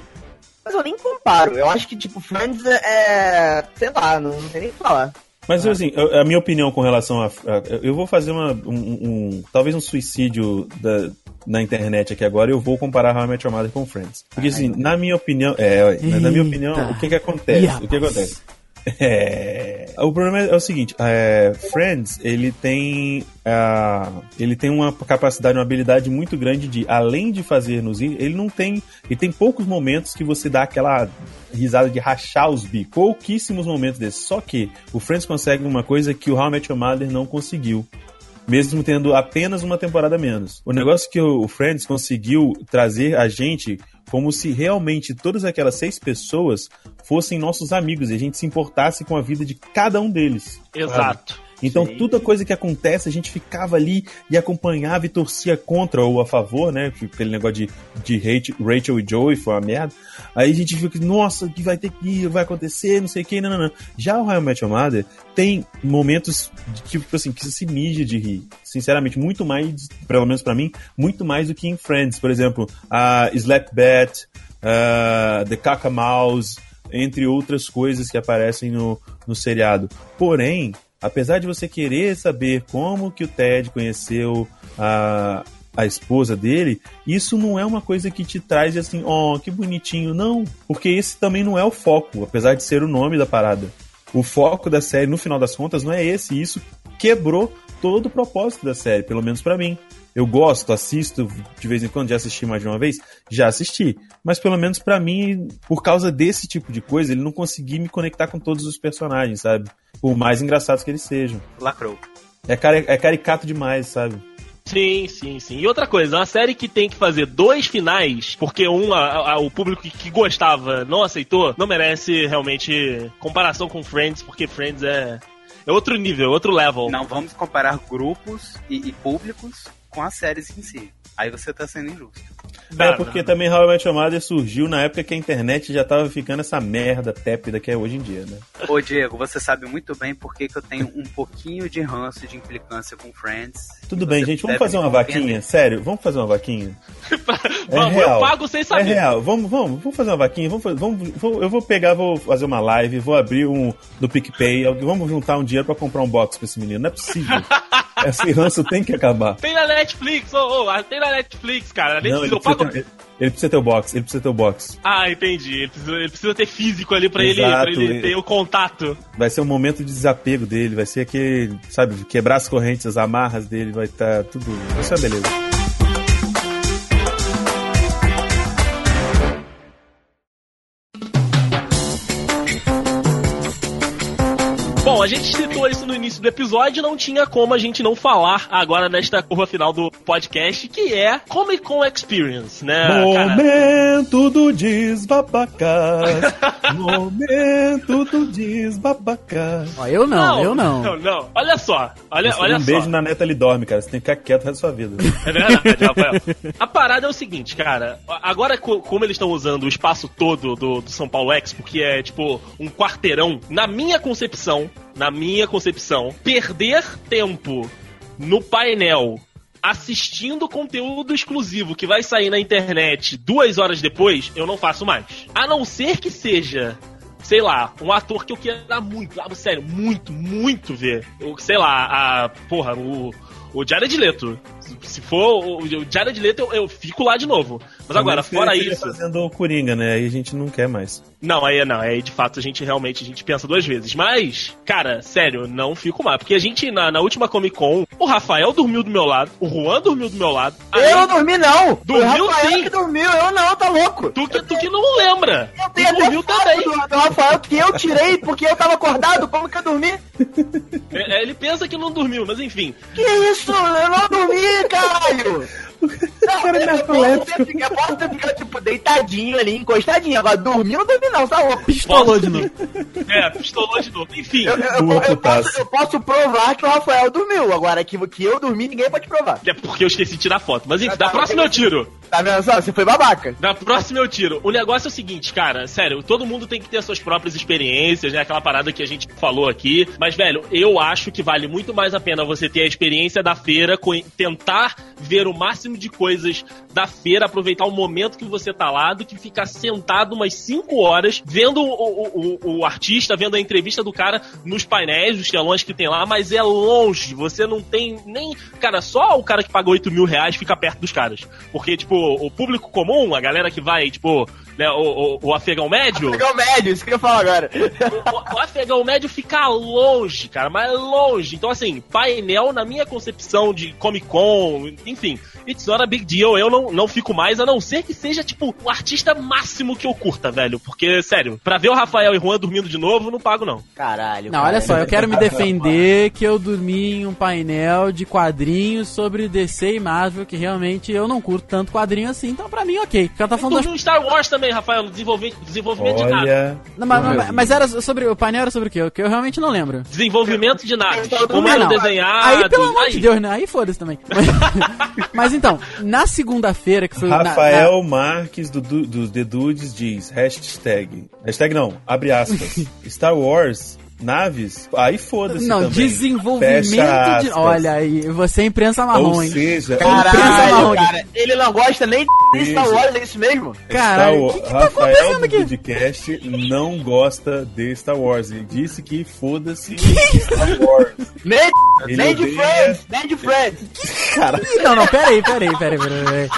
Mas eu nem comparo. Eu acho que, tipo, Friends é. é- Sei lá, não, não tem nem o que falar. Mas assim, eu- a minha opinião com relação a. a- eu vou fazer uma, um, um- Talvez um suicídio da, na internet aqui agora. Eu vou comparar How I Met Your Mother com Friends. Porque assim, na minha opinião. É, na minha opinião, o que que acontece? O que acontece? É, o problema é o seguinte, é, Friends, ele tem ah, ele tem uma capacidade, uma habilidade muito grande de, além de fazer nos rir, ele não tem, ele tem poucos momentos que você dá aquela risada de rachar os bicos, pouquíssimos momentos desses, só que o Friends consegue uma coisa que o How I Met Your Mother não conseguiu, mesmo tendo apenas uma temporada menos. O negócio que o Friends conseguiu trazer a gente como se realmente todas aquelas seis pessoas fossem nossos amigos e a gente se importasse com a vida de cada um deles. Exato. Então, toda coisa que acontece, a gente ficava ali e acompanhava e torcia contra ou a favor, né? Aquele negócio de, de Rachel e Joey foi uma merda. Aí a gente fica, nossa, que vai ter que ir, vai acontecer, não sei o que, não, não, não. Já o Met Your Mother tem momentos, de, tipo assim, que se mija de rir. Sinceramente, muito mais, pelo menos pra mim, muito mais do que em Friends. Por exemplo, a Slap Bat, a The Caca Mouse, entre outras coisas que aparecem no, no seriado. Porém, apesar de você querer saber como que o Ted conheceu a, a esposa dele, isso não é uma coisa que te traz assim, ó, que bonitinho, não. Porque esse também não é o foco, apesar de ser o nome da parada. O foco da série, no final das contas, não é esse. Isso quebrou todo o propósito da série, pelo menos pra mim. Eu gosto, assisto de vez em quando, já assisti mais de uma vez? Já assisti. Mas pelo menos pra mim, por causa desse tipo de coisa, ele não consegui me conectar com todos os personagens, sabe? Por mais engraçados que eles sejam. Lacrou. É, cari é caricato demais, sabe? Sim, sim, sim. E outra coisa, uma série que tem que fazer dois finais, porque um, a- a- o público que, gostava não aceitou, não merece realmente comparação com Friends, porque Friends é, é outro nível, outro level. Não vamos comparar grupos e, e públicos com as séries em si. Aí você tá sendo injusto. É porque também How I Met Your Mother surgiu na época que a internet já tava ficando essa merda tépida que é hoje em dia, né? Ô Diego, você sabe muito bem por que, que eu tenho um pouquinho de ranço de implicância com Friends. Tudo bem, gente, vamos fazer uma compreender. vaquinha? Sério, vamos fazer uma vaquinha? Vamos, eu pago sem É saber. real, vamos, vamos, vamos fazer uma vaquinha, vamos, fazer- vamos, vou- eu vou pegar, vou fazer uma live, vou abrir um do PicPay, vamos juntar um dinheiro pra comprar um box pra esse menino, não é possível. Esse ranço tem que acabar. Tem na Netflix, ô, ô, tem na Netflix, cara. Não, ele eu pago. precisa, ter, ele precisa ter o box, ele precisa ter o box. Ah, entendi. Ele precisa, ele precisa ter físico ali pra ele, Exato, pra ele ele- ter o contato. Vai ser um momento de desapego dele, vai ser aquele, sabe, quebrar as correntes, as amarras dele, vai estar tudo. Vai ser uma beleza. A gente citou isso no início do episódio, não tinha como a gente não falar agora nesta curva final do podcast, que é Comic Con Experience, né, cara? Momento do desbabacás. Momento do desbabacás. Ó, eu não, eu não. Não, não. Olha só, olha, Você olha um só. beijo na neta ele dorme, cara. Você tem que ficar quieto o resto da sua vida. É verdade, Rafael. A parada é o seguinte, cara. Agora, co- como eles estão usando o espaço todo do, do São Paulo Expo, que é tipo um quarteirão, na minha concepção, na minha concepção, perder tempo no painel assistindo conteúdo exclusivo que vai sair na internet duas horas depois, eu não faço mais. A não ser que seja sei lá, um ator que eu queira muito, ah, sério, muito, muito ver. Eu, sei lá, a. Porra, o. O Jared Leto. Se for o, o Jared Leto, eu, eu fico lá de novo. Mas agora, Também fora ele isso. fazendo o Coringa, né? Aí a gente não quer mais. Não, aí não, aí de fato a gente realmente a gente pensa duas vezes. Mas, cara, sério, não fico mais. Porque a gente, na, na última Comic Con, o Rafael dormiu do meu lado, o Juan dormiu do meu lado. Eu não dormi, não! Dormiu o Rafael sim. que dormiu, eu não, tá louco! Tu que, tu que não lembra. Eu Tu tenho até dormiu também. do, do Rafael que eu tirei porque eu tava acordado, como que eu dormi? É, é, ele pensa que não dormiu, mas enfim. Que isso? Eu não dormi, caralho! Não, posso ter, fica- eu posso ter ficado, tipo, deitadinho ali, encostadinho. Agora, dormir eu não dormi, não, tá louco? Pistolou de novo. É, pistolou de novo. Enfim. Eu, eu- eu- eu posso, eu posso provar que o Rafael dormiu. Agora, que, que eu dormi, ninguém pode provar. É porque eu esqueci de tirar foto. Mas enfim, Tá, da tá, próxima eu tiro. Tá vendo só? Você foi babaca. Na próxima eu tiro. O negócio é o seguinte, cara, sério, todo mundo tem que ter suas próprias experiências, né? Aquela parada que a gente falou aqui. Mas, velho, eu acho que vale muito mais a pena você ter a experiência da feira, tentar ver o máximo de coisas da feira, aproveitar o momento que você tá lá, do que ficar sentado umas 5 horas vendo o, o, o, o artista, vendo a entrevista do cara nos painéis, os telões que tem lá, mas é longe. Você não tem nem. Cara, só o cara que paga 8 mil reais fica perto dos caras. Porque, tipo, o público comum, a galera que vai, tipo, né, o, o, o afegão médio. Pegar o médio, isso que eu falo agora. O, o afegão médio fica longe, cara, mas longe. Então, assim, painel, na minha concepção de Comic Con, enfim, it's not a big deal. Eu não, não fico mais, a não ser que seja, tipo, o artista máximo que eu curta, velho. Porque, sério, pra ver o Rafael e Juan dormindo de novo, não pago, não. Caralho. Não, olha só, eu quero me defender que eu dormi em um painel de quadrinhos sobre DC e Marvel, que realmente eu não curto tanto quadrinho assim, então pra mim ok. Porque ela tá Tu falando das... Star Wars também, Rafael, no desenvolvimento, desenvolvimento de nada. Olha. Não, mas, mas- mas era sobre. O painel era sobre o quê? Que eu realmente não lembro. Desenvolvimento de nada. Como era não. desenhado. Aí, pelo amor aí. de Deus, né? Aí foda-se também. Mas, mas então, na segunda-feira, que foi. na- Rafael Marques do, do, dos The Dudes diz hashtag. Hashtag não, abre aspas. Star Wars, naves, aí foda-se Não, também. desenvolvimento Fecha de. aspas. Olha aí, você é imprensa marrom, Ou hein? seja, Caralho, Caralho, cara. Ele não gosta nem de Star Wars, é isso mesmo? Caralho, o que, que tá Rafael acontecendo do aqui? podcast não gosta de Star Wars. Ele disse que foda-se Star Wars. Nem, nem de Friends, nem de Friends. Cara, Ih, Não, não, peraí, peraí, peraí, peraí. peraí.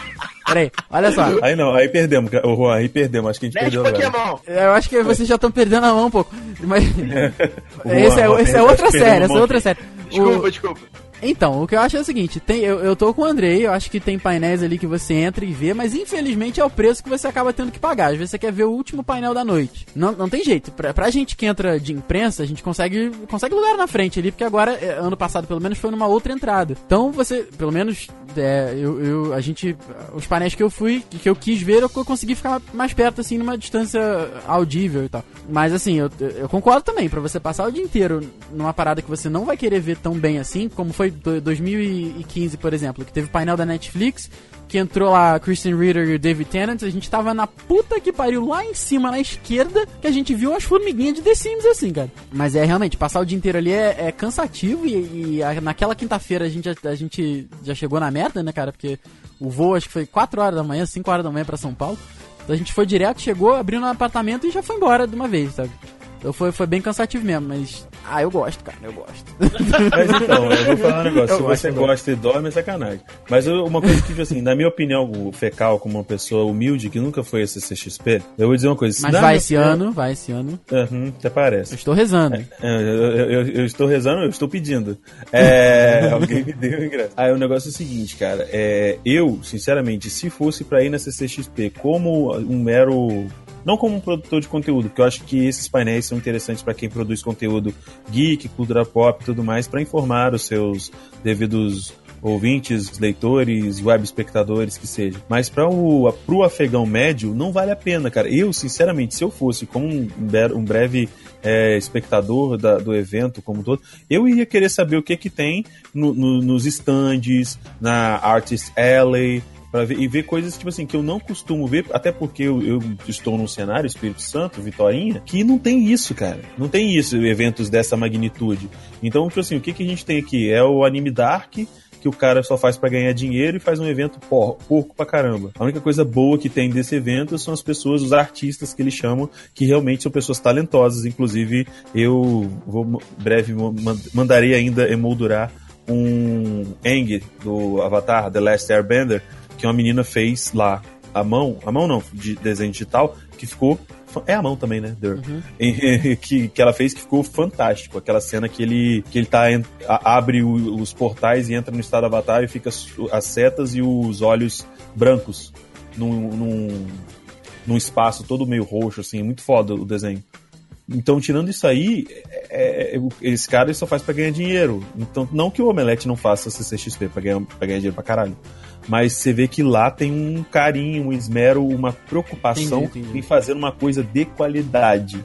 Peraí, olha só. aí não, aí perdemos, o Juan, aí perdemos. Acho que a gente de perdeu agora. Pokémon. Eu acho que vocês já estão perdendo a mão um pouco. Mas. O esse é, Juan, esse é outra série, essa é outra série. Desculpa, O- desculpa. Então, o que eu acho é o seguinte, tem, eu, eu tô com o Andrei, eu acho que tem painéis ali que você entra e vê, mas infelizmente é o preço que você acaba tendo que pagar. Às vezes você quer ver o último painel da noite. Não, não tem jeito. Pra, pra gente que entra de imprensa, a gente consegue, consegue lugar na frente ali, porque agora, é, ano passado pelo menos, foi numa outra entrada. Então você, pelo menos, é, eu, eu- a gente, os painéis que eu fui, que, eu quis ver, eu consegui ficar mais perto, assim, numa distância audível e tal. Mas assim, eu, eu concordo também, pra você passar o dia inteiro numa parada que você não vai querer ver tão bem assim, como foi do- 2015, por exemplo, que teve painel da Netflix, que entrou lá Kristen Ritter e o David Tennant, a gente tava na puta que pariu lá em cima, na esquerda, que a gente viu umas formiguinhas de The Sims assim, cara. Mas é realmente, passar o dia inteiro ali é, é cansativo e, e a- naquela quinta-feira a gente, já- a gente já chegou na merda, né, cara? Porque o voo acho que foi 4 horas da manhã, 5 horas da manhã pra São Paulo. Então a gente foi direto, chegou, abriu no apartamento e já foi embora de uma vez, sabe? Então foi, foi bem cansativo mesmo, mas. Ah, eu gosto, cara, eu gosto. Mas então, eu vou falar um negócio. Eu Se você eu gosta e dorme, é sacanagem. Mas eu- uma coisa que, tipo assim, na minha opinião, o Fecal, como uma pessoa humilde que nunca foi a CCXP, eu vou dizer uma coisa. Mas vai minha esse opinião- ano, vai esse ano. Uhum, até Eu parece. estou rezando. É, eu, eu- eu- eu estou rezando, eu estou pedindo. É, alguém me deu ingresso. Aí o negócio é o seguinte, cara. É, eu, sinceramente, se fosse pra ir na CCXP como um mero. Não como um produtor de conteúdo, porque eu acho que esses painéis são interessantes pra quem produz conteúdo geek, cultura pop e tudo mais, pra informar os seus devidos ouvintes, leitores, web espectadores, que seja. Mas para o pro afegão médio, não vale a pena, cara. Eu, sinceramente, se eu fosse como um, um breve é, espectador da- do evento como todo, eu iria querer saber o que que tem no- no- nos stands, na Artist Alley, Pra ver, e ver coisas, tipo assim, que eu não costumo ver, até porque eu, eu estou num cenário, Espírito Santo, Vitorinha, que não tem isso, cara. Não tem isso, eventos dessa magnitude. Então, tipo assim, o que, que a gente tem aqui? É o anime Dark, que o cara só faz pra ganhar dinheiro e faz um evento por, porco pra caramba. A única coisa boa que tem desse evento são as pessoas, os artistas que eles chamam, que realmente são pessoas talentosas. Inclusive, eu vou breve man- mandarei ainda emoldurar um Aang do Avatar The Last Airbender, que uma menina fez lá a mão, a mão não, de desenho digital, que ficou é a mão também, né? Der? que, que ela fez que ficou fantástico. Aquela cena que ele, que ele tá, abre os portais e entra no estado Avatar e fica as setas e os olhos brancos num, num, num espaço todo meio roxo, assim. Muito foda o desenho. Então, tirando isso aí, é- é- esse cara só faz pra ganhar dinheiro. Então, não que o Omelete não faça CCXP pra ganhar, pra ganhar dinheiro pra caralho. Mas você vê que lá tem um carinho, um esmero, uma preocupação Entendi, entendi. em fazer uma coisa de qualidade.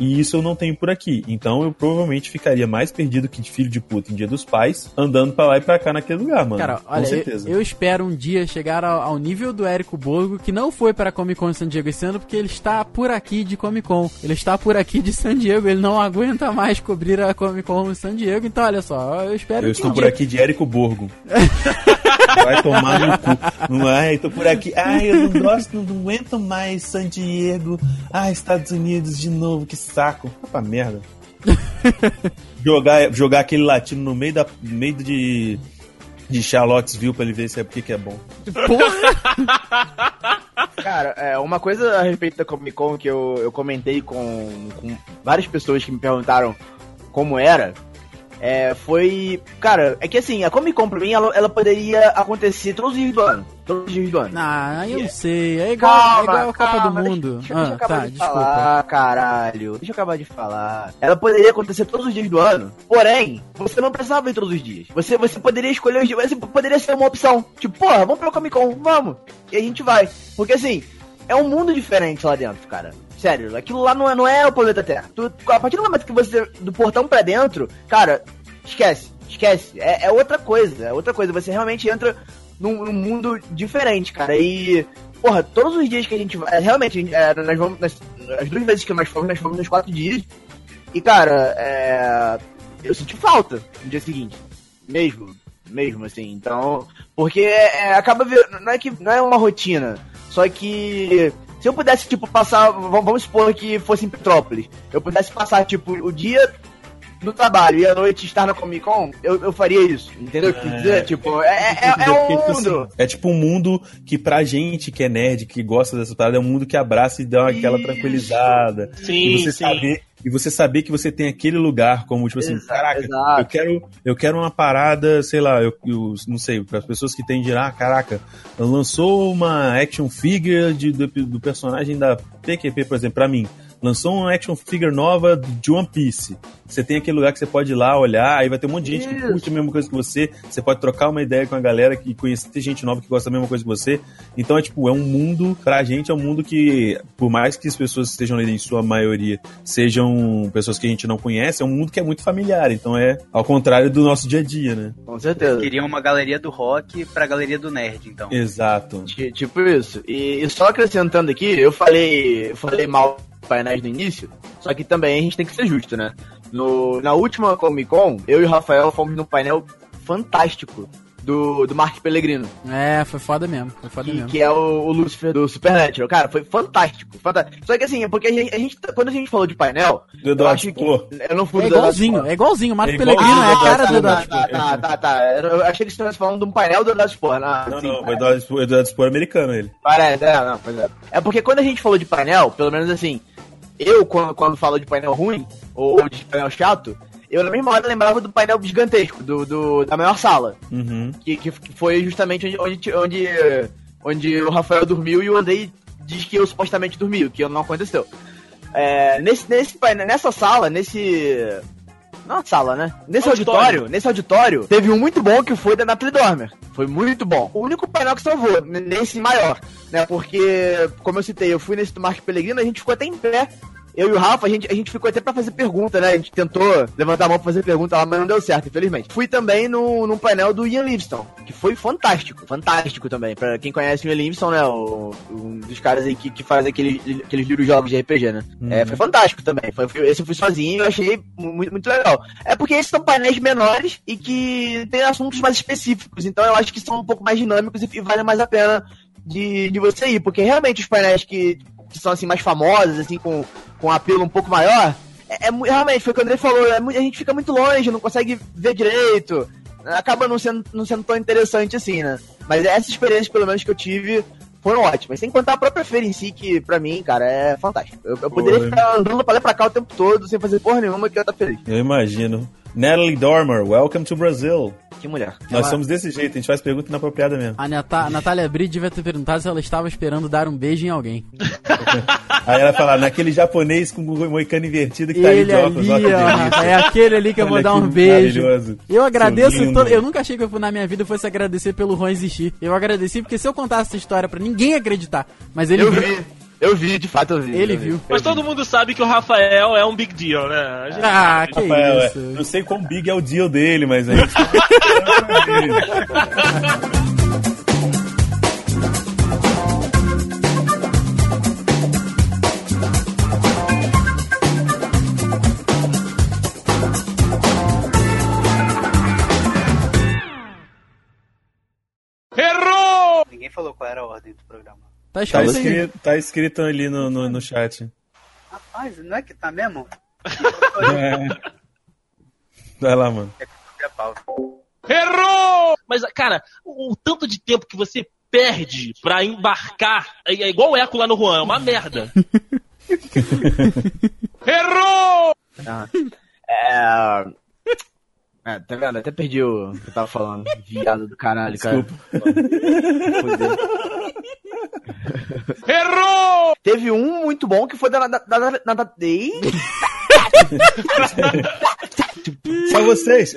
E isso eu não tenho por aqui. Então eu provavelmente ficaria mais perdido que de filho de puta em dia dos pais, andando pra lá e pra cá naquele lugar, mano. Cara, Com olha, eu, certeza. eu espero um dia chegar ao, ao nível do Érico Borgo, que não foi para Comic Con de San Diego esse ano, porque ele está por aqui de Comic Con. Ele está por aqui de San Diego, ele não aguenta mais cobrir a Comic Con em San Diego. Então, olha só, eu espero Eu que estou um por dia- aqui de Érico Borgo. Vai tomar no cu. Não é? Tô por aqui. Ai, eu não gosto, não aguento mais San Diego. Ai, Estados Unidos de novo, que saco. Pra merda. jogar, jogar aquele latino no meio, da, no meio de, de Charlottesville pra ele ver se é porque que é bom. Cara, é, uma coisa a respeito da Comic Con que eu, eu comentei com, com várias pessoas que me perguntaram como era, é, foi. Cara, é que assim, a Comic Con pra mim ela, ela poderia acontecer todos os dias do ano. Todos os dias do ano. Ah, eu não sei. É igual, é igual a Copa calma, do Mundo. Deixa, deixa eu ah, acabar tá, de desculpa. falar, caralho. Deixa eu acabar de falar. Ela poderia acontecer todos os dias do ano, porém, você não precisava ir todos os dias. Você, você poderia escolher os dias, você poderia ser uma opção. Tipo, porra, vamos pra Comic Con, vamos. E a gente vai. Porque assim, é um mundo diferente lá dentro, cara. Sério, aquilo lá não é, não é o planeta Terra. Tu- a partir do momento que você, do portão pra dentro, cara, esquece, esquece. É, é outra coisa, é outra coisa. Você realmente entra num, num mundo diferente, cara. E, porra, todos os dias que a gente vai. Realmente, a gente- é, nós vamos. Nós, as duas vezes que nós fomos, nós fomos nos quatro dias. E, cara, é, eu senti falta no dia seguinte. Mesmo. Mesmo, assim. Então. Porque é, acaba. vir- Não é que. Não é uma rotina. Só que. Se eu pudesse, tipo, passar. Vamos supor que fosse em Petrópolis. Eu pudesse passar, tipo, o dia no trabalho e à noite estar na Comic Con, eu, eu faria isso. Entendeu? dizer? Tipo, é, é, é, é um tipo mundo. assim, é tipo um mundo que pra gente que é nerd, que gosta dessa parada, é um mundo que abraça e dá aquela Isso. tranquilizada. Sim, e você sim. saber e você saber que você tem aquele lugar como tipo assim, Exato, caraca, exato. eu quero eu quero uma parada, sei lá, eu, eu não sei, para as pessoas que têm de ah, caraca, lançou uma action figure de, do, do personagem da PQP, por exemplo, pra mim. Lançou uma action figure nova de One Piece. Você tem aquele lugar que você pode ir lá olhar, aí vai ter um monte de gente que Isso. curte a mesma coisa que você. Você pode trocar uma ideia com a galera e conhecer gente nova que gosta da mesma coisa que você. Então é tipo, é um mundo, pra gente, é um mundo que, por mais que as pessoas que estejam ali em sua maioria sejam pessoas que a gente não conhece, é um mundo que é muito familiar. Então é ao contrário do nosso dia a dia, né? Com certeza. Queriam uma galeria do rock pra galeria do nerd, então. Exato. Ti- Tipo isso. E, só acrescentando aqui, eu falei, eu falei mal painéis no início, só que também a gente tem que ser justo, né? No, na última Comic Con, eu e o Rafael fomos num painel fantástico do, do Mark Pellegrino, É, foi foda mesmo. Foi foda que, mesmo. que é o, o Lucifer do Supernatural. Cara, foi fantástico, fantástico. Só que assim, é porque a gente, a gente- quando a gente falou de painel, Do eu Eduardo acho que... Spor. Eu não fui É igualzinho, Spor. é igualzinho. O Marco É Pellegrino igualzinho é a cara do Eduardo Eduardo Tá, Spor. tá, tá, tá. Eu achei que você estivesse falando de um painel do Eduardo Spor. Não, assim, não, o Eduardo, Spor- o Eduardo Spor é americano, ele. Parece, é, não, pois é. É porque quando a gente falou de painel, pelo menos assim, eu quando, quando falo de painel ruim, ou, de painel chato, eu na mesma hora lembrava do painel gigantesco, do, do- da maior sala, Uhum. que, que foi justamente onde, onde, onde, onde o Rafael dormiu e o Andrei diz que eu supostamente dormi, o que não aconteceu. É, nesse, nesse painel, nessa sala, nesse. Não sala, né? Nesse Auditório. auditório. nesse auditório, teve um muito bom que foi da Natalie Dormer. Foi muito bom. O único painel que salvou, nesse maior, né? Porque, como eu citei, eu fui nesse do Mark Pellegrino, a gente ficou até em pé eu e o Rafa, a gente, a gente ficou até pra fazer pergunta, né? A gente tentou levantar a mão pra fazer pergunta lá, mas não deu certo, infelizmente. Fui também no, num painel do Ian Livingstone, que foi fantástico, fantástico também. Pra quem conhece o Ian Livingstone, né? O, um dos caras aí que, que faz aquele, aqueles livros jogos de RPG, né? É, foi fantástico também. Foi, esse eu fui sozinho e eu achei muito, muito legal. É porque esses são painéis menores e que tem assuntos mais específicos, então eu acho que são um pouco mais dinâmicos e, e vale mais a pena de, de você ir, porque realmente os painéis que, que são assim mais famosos, assim, com, com um apelo um pouco maior, é, é realmente, foi o que o André falou, é a gente fica muito longe, não consegue ver direito, acaba não sendo, não sendo tão interessante assim, né? Mas essa experiência, pelo menos, que eu tive foram ótimas. Sem contar a própria feira em si, que pra mim, cara, é fantástico. Eu, eu poderia ficar andando pra lá e pra cá o tempo todo, sem fazer porra nenhuma, que eu ia estar feliz. Eu imagino. Natalie Dormer, welcome to Brazil. Que mulher. Nós Ela- somos desse jeito, a gente faz pergunta inapropriada mesmo. A Nata- a Natália Bride devia ter perguntado se ela estava esperando dar um beijo em alguém. Aí ela fala, naquele japonês com o moicano invertido que tá ali Ele de óculos, ali, ó, é aquele ali que eu vou Olha dar um beijo. maravilhoso. Eu agradeço todo, Eu nunca achei que eu, na minha vida fosse agradecer pelo Ron existir. Eu agradeci porque se eu contasse essa história pra ninguém acreditar, mas ele Eu vi, eu vi, de fato eu vi. Ele eu vi. viu. Mas todo mundo sabe que o Rafael é um big deal, né? Gente- Ah, que Rafael, é, isso. não sei quão big é o deal dele, mas a gente... Ninguém falou qual era a ordem do programa. Tá Tá escrito aí. escrito, tá escrito ali no, no, no chat. Rapaz, não é que tá mesmo? Vai lá, mano. É pau. Mas, cara, o, o tanto de tempo que você perde pra embarcar é, é igual o Eco lá no Juan, é uma merda. É... é, tá vendo? Até perdi o que eu tava falando. Viado do caralho, cara. Fudeu. Errou! Teve um muito bom que foi da... da, da, da, da- Ei! Só vocês.